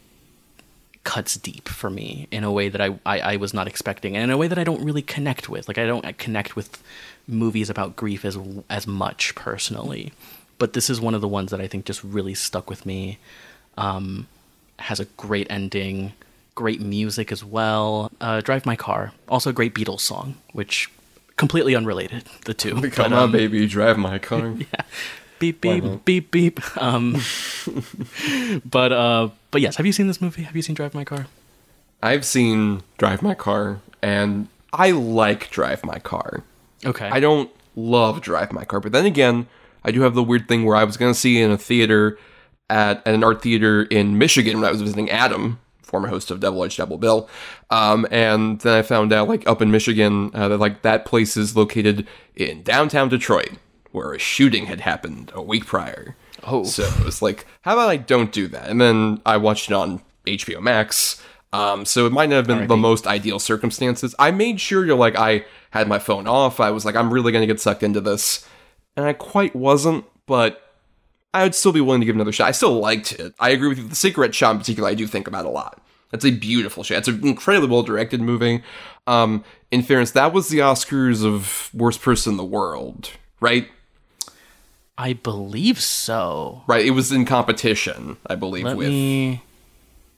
cuts deep for me in a way that I, I, I was not expecting and in a way that I don't really connect with like I don't connect with movies about grief as as much personally but this is one of the ones that I think just really stuck with me um, has a great ending great music as well. Uh, Drive My Car, also a great Beatles song, which completely unrelated. <laughs> The two. Come but, on, um, baby, drive my car. <laughs> yeah. Beep beep beep beep. <laughs> Um, but uh, but yes, have you seen this movie? Have you seen Drive My Car? I've seen Drive My Car, and I like Drive My Car. Okay. I don't love Drive My Car, but then again, I do have the weird thing where I was going to see in a theater at, at an art theater in Michigan when I was visiting Adam former host of Double Edge Double Bill. Um, and then I found out, like, up in Michigan, uh, that, like, that place is located in downtown Detroit, where a shooting had happened a week prior. Oh. So it was like, how about I don't do that? And then I watched it on HBO Max. Um, so it might not have been the most ideal circumstances. I made sure, you're like, I had my phone off. I was like, I'm really going to get sucked into this. And I quite wasn't, but I would still be willing to give another shot. I still liked it. I agree with you. The cigarette shot in particular, I do think about a lot. That's a beautiful shot. It's an incredibly well directed movie. Um, in fairness, that was the Oscars of worst person in the world, right? I believe so. Right, it was in competition, I believe, Let with me...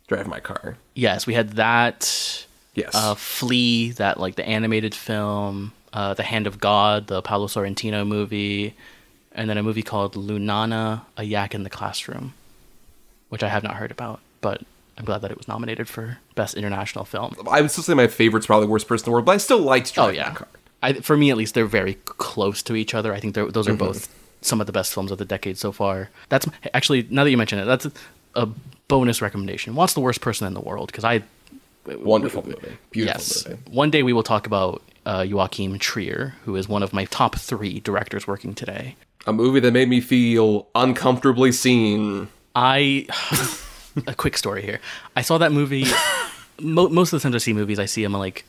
Drive My Car. Yes, we had that. Yes. Uh, Flee, that like the animated film, uh, The Hand of God, the Paolo Sorrentino movie and then a movie called Lunana, A Yak in the Classroom, which I have not heard about, but I'm glad that it was nominated for Best International Film. I would still say my favorite's probably Worst Person in the World, but I still liked Drive Oh yeah, I, for me at least, they're very close to each other. I think those are mm-hmm. both some of the best films of the decade so far. That's actually now that you mention it, that's a bonus recommendation. What's the worst person in the world? Because I wonderful movie, beautiful yes. movie. One day we will talk about uh, Joachim Trier, who is one of my top three directors working today a movie that made me feel uncomfortably seen. I a quick story here. I saw that movie. mo- most of the times I see movies, I see them like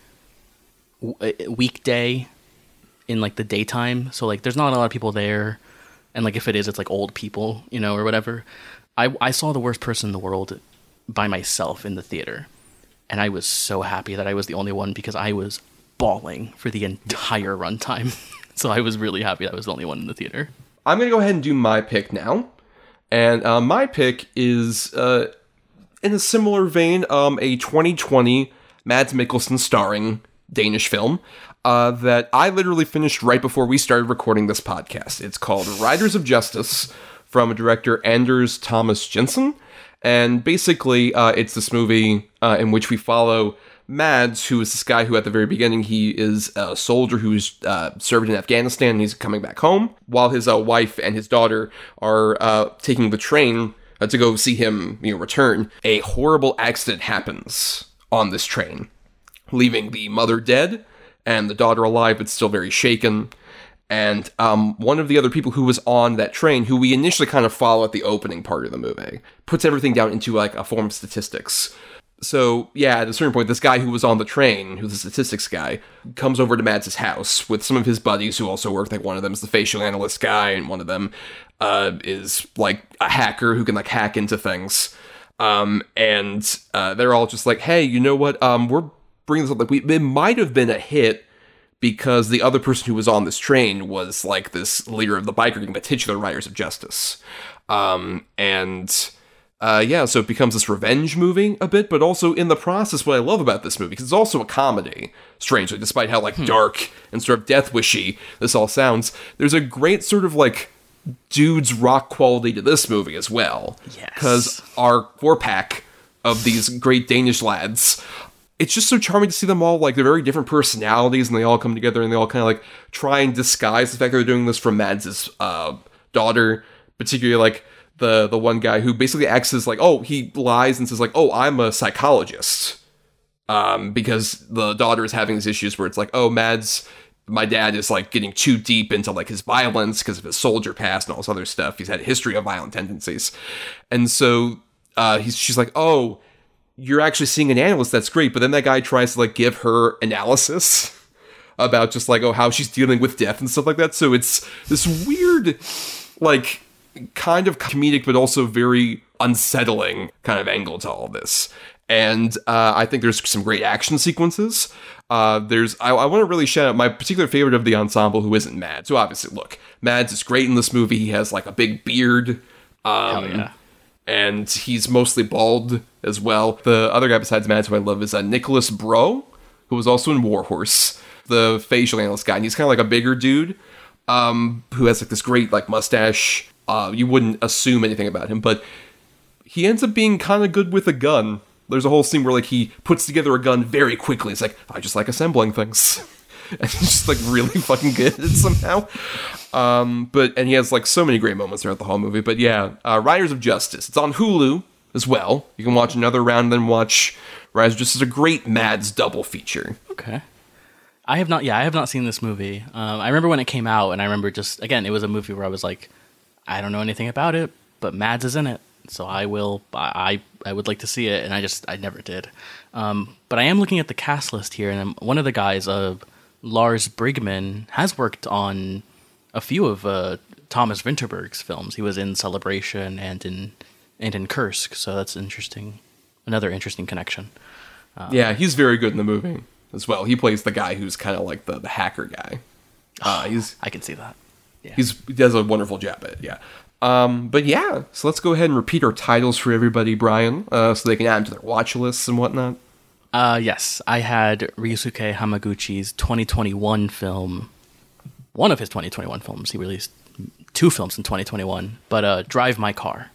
w- weekday in like the daytime. So like, there's not a lot of people there, and like if it is, it's like old people, you know, or whatever. I I saw the worst person in the world by myself in the theater, and I was so happy that I was the only one because I was bawling for the entire runtime. <laughs> so I was really happy that I was the only one in the theater. I'm to go ahead and do my pick now. And uh, my pick is, uh, in a similar vein, um, a 2020 Mads Mikkelsen starring Danish film uh, that I literally finished right before we started recording this podcast. It's called Riders of Justice from director Anders Thomas Jensen. And basically, uh, it's this movie uh, in which we follow Mads, who is this guy who at the very beginning he is a soldier who's uh, served in Afghanistan and he's coming back home, while his uh, wife and his daughter are uh, taking the train uh, to go see him you know, return. A horrible accident happens on this train, leaving the mother dead and the daughter alive but still very shaken. And um, one of the other people who was on that train, who we initially kind of follow at the opening part of the movie, puts everything down into like a form of statistics. So yeah, at a certain point, this guy who was on the train, who's the statistics guy, comes over to Mads' house with some of his buddies who also work. Like one of them is the facial analyst guy, and one of them uh, is like a hacker who can like hack into things. Um, and uh, they're all just like, "Hey, you know what? Um, we're bringing this up. Like, we it might have been a hit." because the other person who was on this train was like this leader of the biker gang, the titular Riders of Justice. Um, and uh, yeah, so it becomes this revenge movie a bit, but also in the process, what I love about this movie, because it's also a comedy, strangely, despite how like dark and sort of death wishy this all sounds, there's a great sort of like dude's rock quality to this movie as well. Yes. Because our four pack of these great Danish lads it's just so charming to see them all like they're very different personalities and they all come together and they all kind of like try and disguise the fact that they're doing this from Mads's uh, daughter, particularly like the the one guy who basically acts as like oh he lies and says like oh I'm a psychologist, um because the daughter is having these issues where it's like oh Mads my dad is like getting too deep into like his violence because of his soldier past and all this other stuff. He's had a history of violent tendencies, and so uh, he's she's like oh you're actually seeing an analyst that's great but then that guy tries to like give her analysis <laughs> about just like oh how she's dealing with death and stuff like that. So it's this weird like kind of comedic but also very unsettling kind of angle to all this. And uh, i think there's some great action sequences. Uh, there's I, I want to really shout out my particular favorite of the ensemble who isn't mad so obviously look mads is great in this movie. He has like a big beard um, Hell yeah. and he's mostly bald as well. The other guy besides Mads who I love is uh, Nicholas Bro, who was also in Warhorse, the facial analyst guy. And he's kind of like a bigger dude um, who has like this great like mustache. Uh, you wouldn't assume anything about him, but he ends up being kind of good with a gun. There's a whole scene where like he puts together a gun very quickly. It's like I just like assembling things. <laughs> and he's just like really fucking good somehow. Um, but and he has like so many great moments throughout the whole movie. But yeah, uh, Riders of Justice. It's on Hulu as well. You can watch another round, then watch Rise. Justice. It's a great Mads double feature. Okay. I have not. Yeah, I have not seen this movie. Um, I remember when it came out, and I remember just again, it was a movie where I was like, I don't know anything about it, but Mads is in it, so I will. I I would like to see it, and I just I never did. Um, but I am looking at the cast list here, and I'm, one of the guys, uh, Lars Brygmann, has worked on a few of uh, Thomas Vinterberg's films. He was in Celebration and in and in Kursk, so that's interesting. Another interesting connection. yeah, he's very good in the movie as well. He plays the guy who's kind of like the, the hacker guy. Uh, he's I can see that. Yeah. he's he does a wonderful job at it. Yeah. Um, but yeah, so let's go ahead and repeat our titles for everybody, Bryan, uh, so they can add them to their watch lists and whatnot. Uh, yes, I had Ryusuke Hamaguchi's 2021 film, one of his 2021 films. He released two films in 2021, but uh, Drive My Car.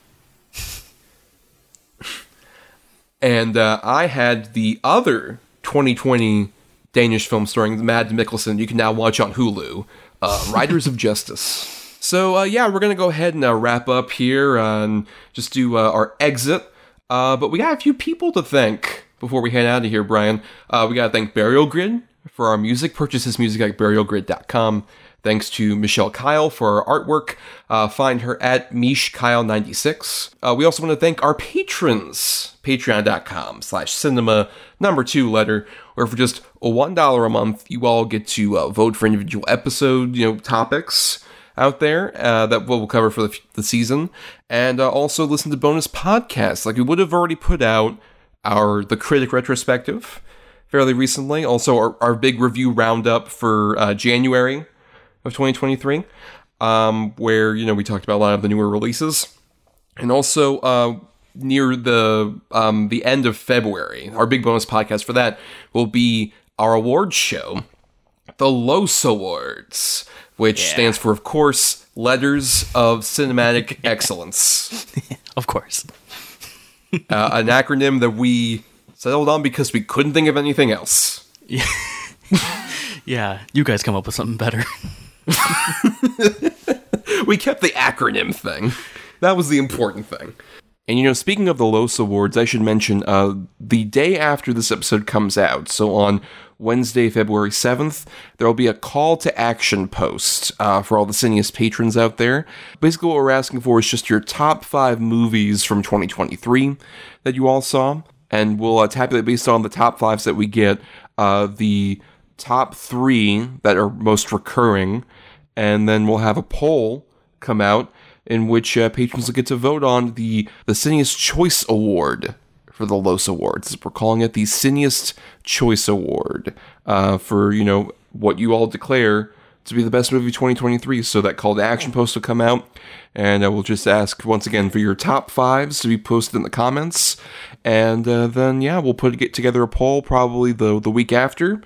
And uh, I had the other 2020 Danish film starring Mads Mikkelsen. You can now watch on Hulu, uh, <laughs> Riders of Justice. So uh, yeah, we're gonna go ahead and uh, wrap up here and just do uh, our exit. Uh, but we got a few people to thank before we head out of here, Bryan. Uh, we gotta thank Burial Grid for our music. Purchase his music at burialgrid.com. Thanks to Michelle Kyle for our artwork. Uh, find her at MishKyle96. Uh, we also want to thank our patrons. Patreon.com slash cinema number two letter, where for just $1 a month, you all get to uh, vote for individual episode, you know, topics out there uh, that we'll cover for the, the season, and uh, also listen to bonus podcasts. Like we would have already put out our The Critic retrospective fairly recently. Also, our, our big review roundup for uh, January of 2023, um, where you know we talked about a lot of the newer releases, and also uh, near the um, the end of February, our big bonus podcast for that will be our awards show, the Los Awards, which Yeah. stands for, of course, Letters of Cinematic <laughs> Excellence <laughs> Of course. <laughs> uh, an acronym that we settled on because we couldn't think of anything else. Yeah, you guys come up with something better. <laughs> we kept the acronym thing. That was the important thing. And you know, speaking of the Los Awards, I should mention uh, the day after this episode comes out, so on Wednesday, February 7th, there will be a call to action post uh, for all the Cineast patrons out there. Basically, what we're asking for is just your top five movies from 2023 that you all saw, and we'll uh, tabulate based on the top fives that we get, uh, the top three that are most recurring, and then we'll have a poll come out in which uh, patrons will get to vote on the the Cineast Choice Award for the Los Awards. We're calling it the Cineast Choice Award uh, for you know what you all declare to be the best movie 2023. So that call to action post will come out, and I will just ask once again for your top fives to be posted in the comments, and uh, then yeah, we'll put get together a poll probably the the week after,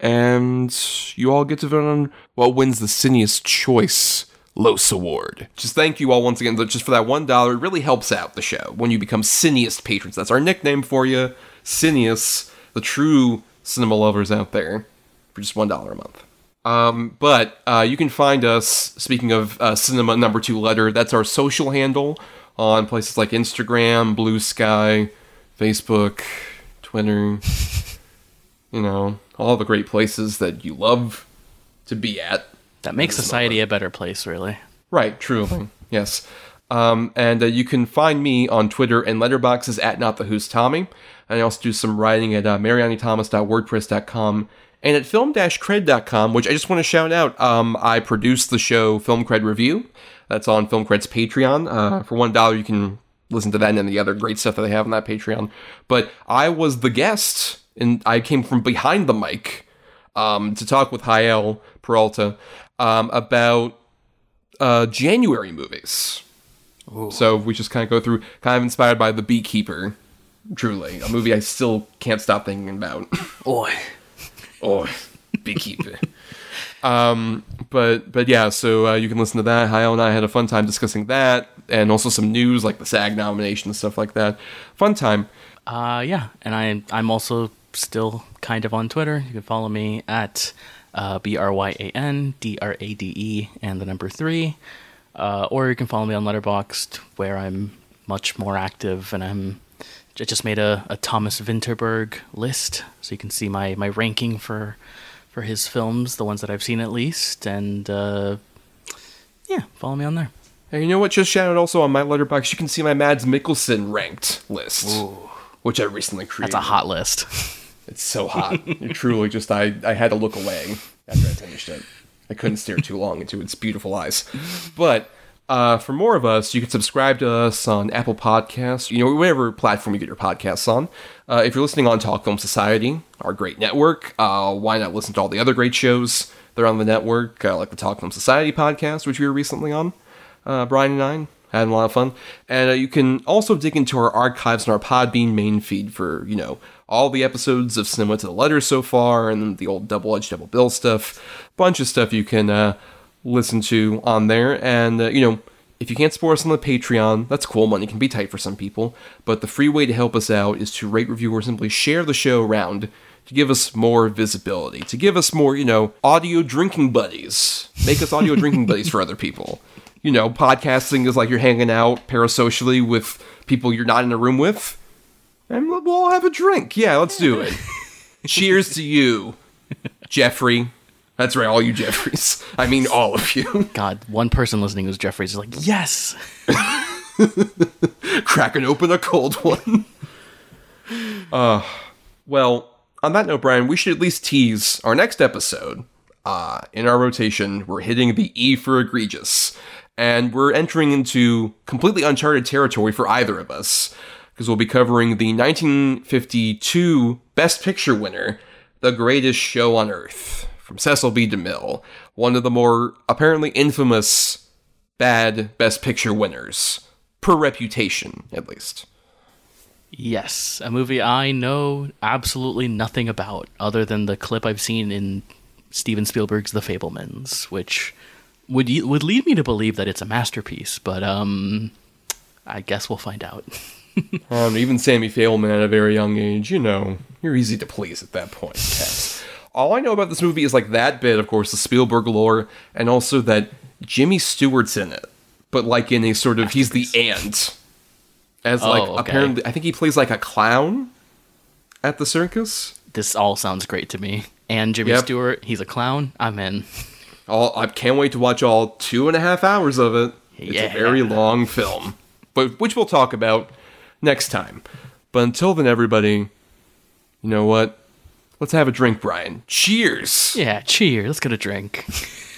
and you all get to vote on what wins the Cineast Choice. Los Award. Just thank you all once again just for that one dollar. It really helps out the show when you become Cineast patrons. That's our nickname for you, Cineasts, the true cinema lovers out there, for just one dollar a month. Um, but uh, you can find us. Speaking of uh, cinema number two letter, that's our social handle on places like Instagram, Blue Sky, Facebook, Twitter. <laughs> you know, all the great places that you love to be at. That makes society a better place, really. Right, true. Yes. Um, and uh, you can find me on Twitter and Letterboxd at not the who's Tommy. And I also do some writing at uh, marianithomas.wordpress.com and at film-cred.com, which I just want to shout out. Um, I produce the show Film Cred Review. That's on Film Cred's Patreon. Uh, for one dollar, you can listen to that and the other great stuff that they have on that Patreon. But I was the guest, and I came from behind the mic um, to talk with Hael Peralta um, about uh, January movies. So we just kind of go through, kind of inspired by The Beekeeper, truly, a movie I still can't stop thinking about. Oi. <laughs> oh, Beekeeper. um, but but yeah, so uh, you can listen to that. Hael and I had a fun time discussing that, and also some news like the SAG nomination and stuff like that. Fun time. Uh, yeah, and I I'm also still kind of on Twitter. You can follow me at uh, b r y a n d r a d e and the number three, uh, or you can follow me on Letterboxd where I'm much more active, and I'm I just made a, a Thomas Vinterberg list, so you can see my my ranking for for his films, the ones that I've seen at least, and uh, yeah, follow me on there. And you know what? Just shout out also on my Letterboxd. You can see my Mads Mikkelsen ranked list, which I recently created. That's a hot list. <laughs> It's so hot. it truly just I I had to look away after I finished it. I couldn't stare too long into its beautiful eyes. But uh, for more of us, you can subscribe to us on Apple Podcasts, you know, whatever platform you get your podcasts on. Uh, if you're listening on Talk Film Society, our great network, uh, why not listen to all the other great shows that are on the network, uh, like the Talk Film Society podcast, which we were recently on, uh, Bryan and I had a lot of fun. And uh, you can also dig into our archives on our Podbean main feed for, you know, all the episodes of Cinema to the Letter so far, and the old Double Edge Double Bill stuff. Bunch of stuff you can uh, listen to on there. And, uh, you know, if you can't support us on the Patreon, that's cool. Money can be tight for some people. But the free way to help us out is to rate, review, or simply share the show around to give us more visibility, to give us more, you know, audio drinking buddies. Make us audio drinking buddies for other people. You know, podcasting is like you're hanging out parasocially with people you're not in a room with. And we'll we'll all have a drink. Yeah, let's do it. <laughs> Cheers to you, Jeffrey. That's right, all you Jeffreys. I mean, all of you. God, one person listening who's Jeffries is like, yes. <laughs> Cracking open a cold one. uh, well, on that note, Bryan, we should at least tease our next episode. Uh, in our rotation, we're hitting the E for egregious, and we're entering into completely uncharted territory for either of us, because we'll be covering the 1952 Best Picture winner, The Greatest Show on Earth, from Cecil B. DeMille, one of the more apparently infamous bad Best Picture winners, per reputation, at least. Yes, a movie I know absolutely nothing about other than the clip I've seen in Steven Spielberg's The Fabelmans, which would would lead me to believe that it's a masterpiece, but um I guess we'll find out. <laughs> <laughs> Um, even Sammy Fabelman at a very young age, you know, you're easy to please at that point, Cass. All I know about this movie is like that bit, of course, the Spielberg lore, and also that Jimmy Stewart's in it, but like in a sort of he's the ant, as like Oh, okay. apparently I think he plays like a clown at the circus. This all sounds great to me. And Jimmy Yep. Stewart, he's a clown. I'm in. All I can't wait to watch all two and a half hours of it. It's Yeah. a very long film, but which we'll talk about next time. But until then, everybody, you know what? Let's have a drink, Bryan. Cheers. Yeah, cheers. Let's get a drink. <laughs>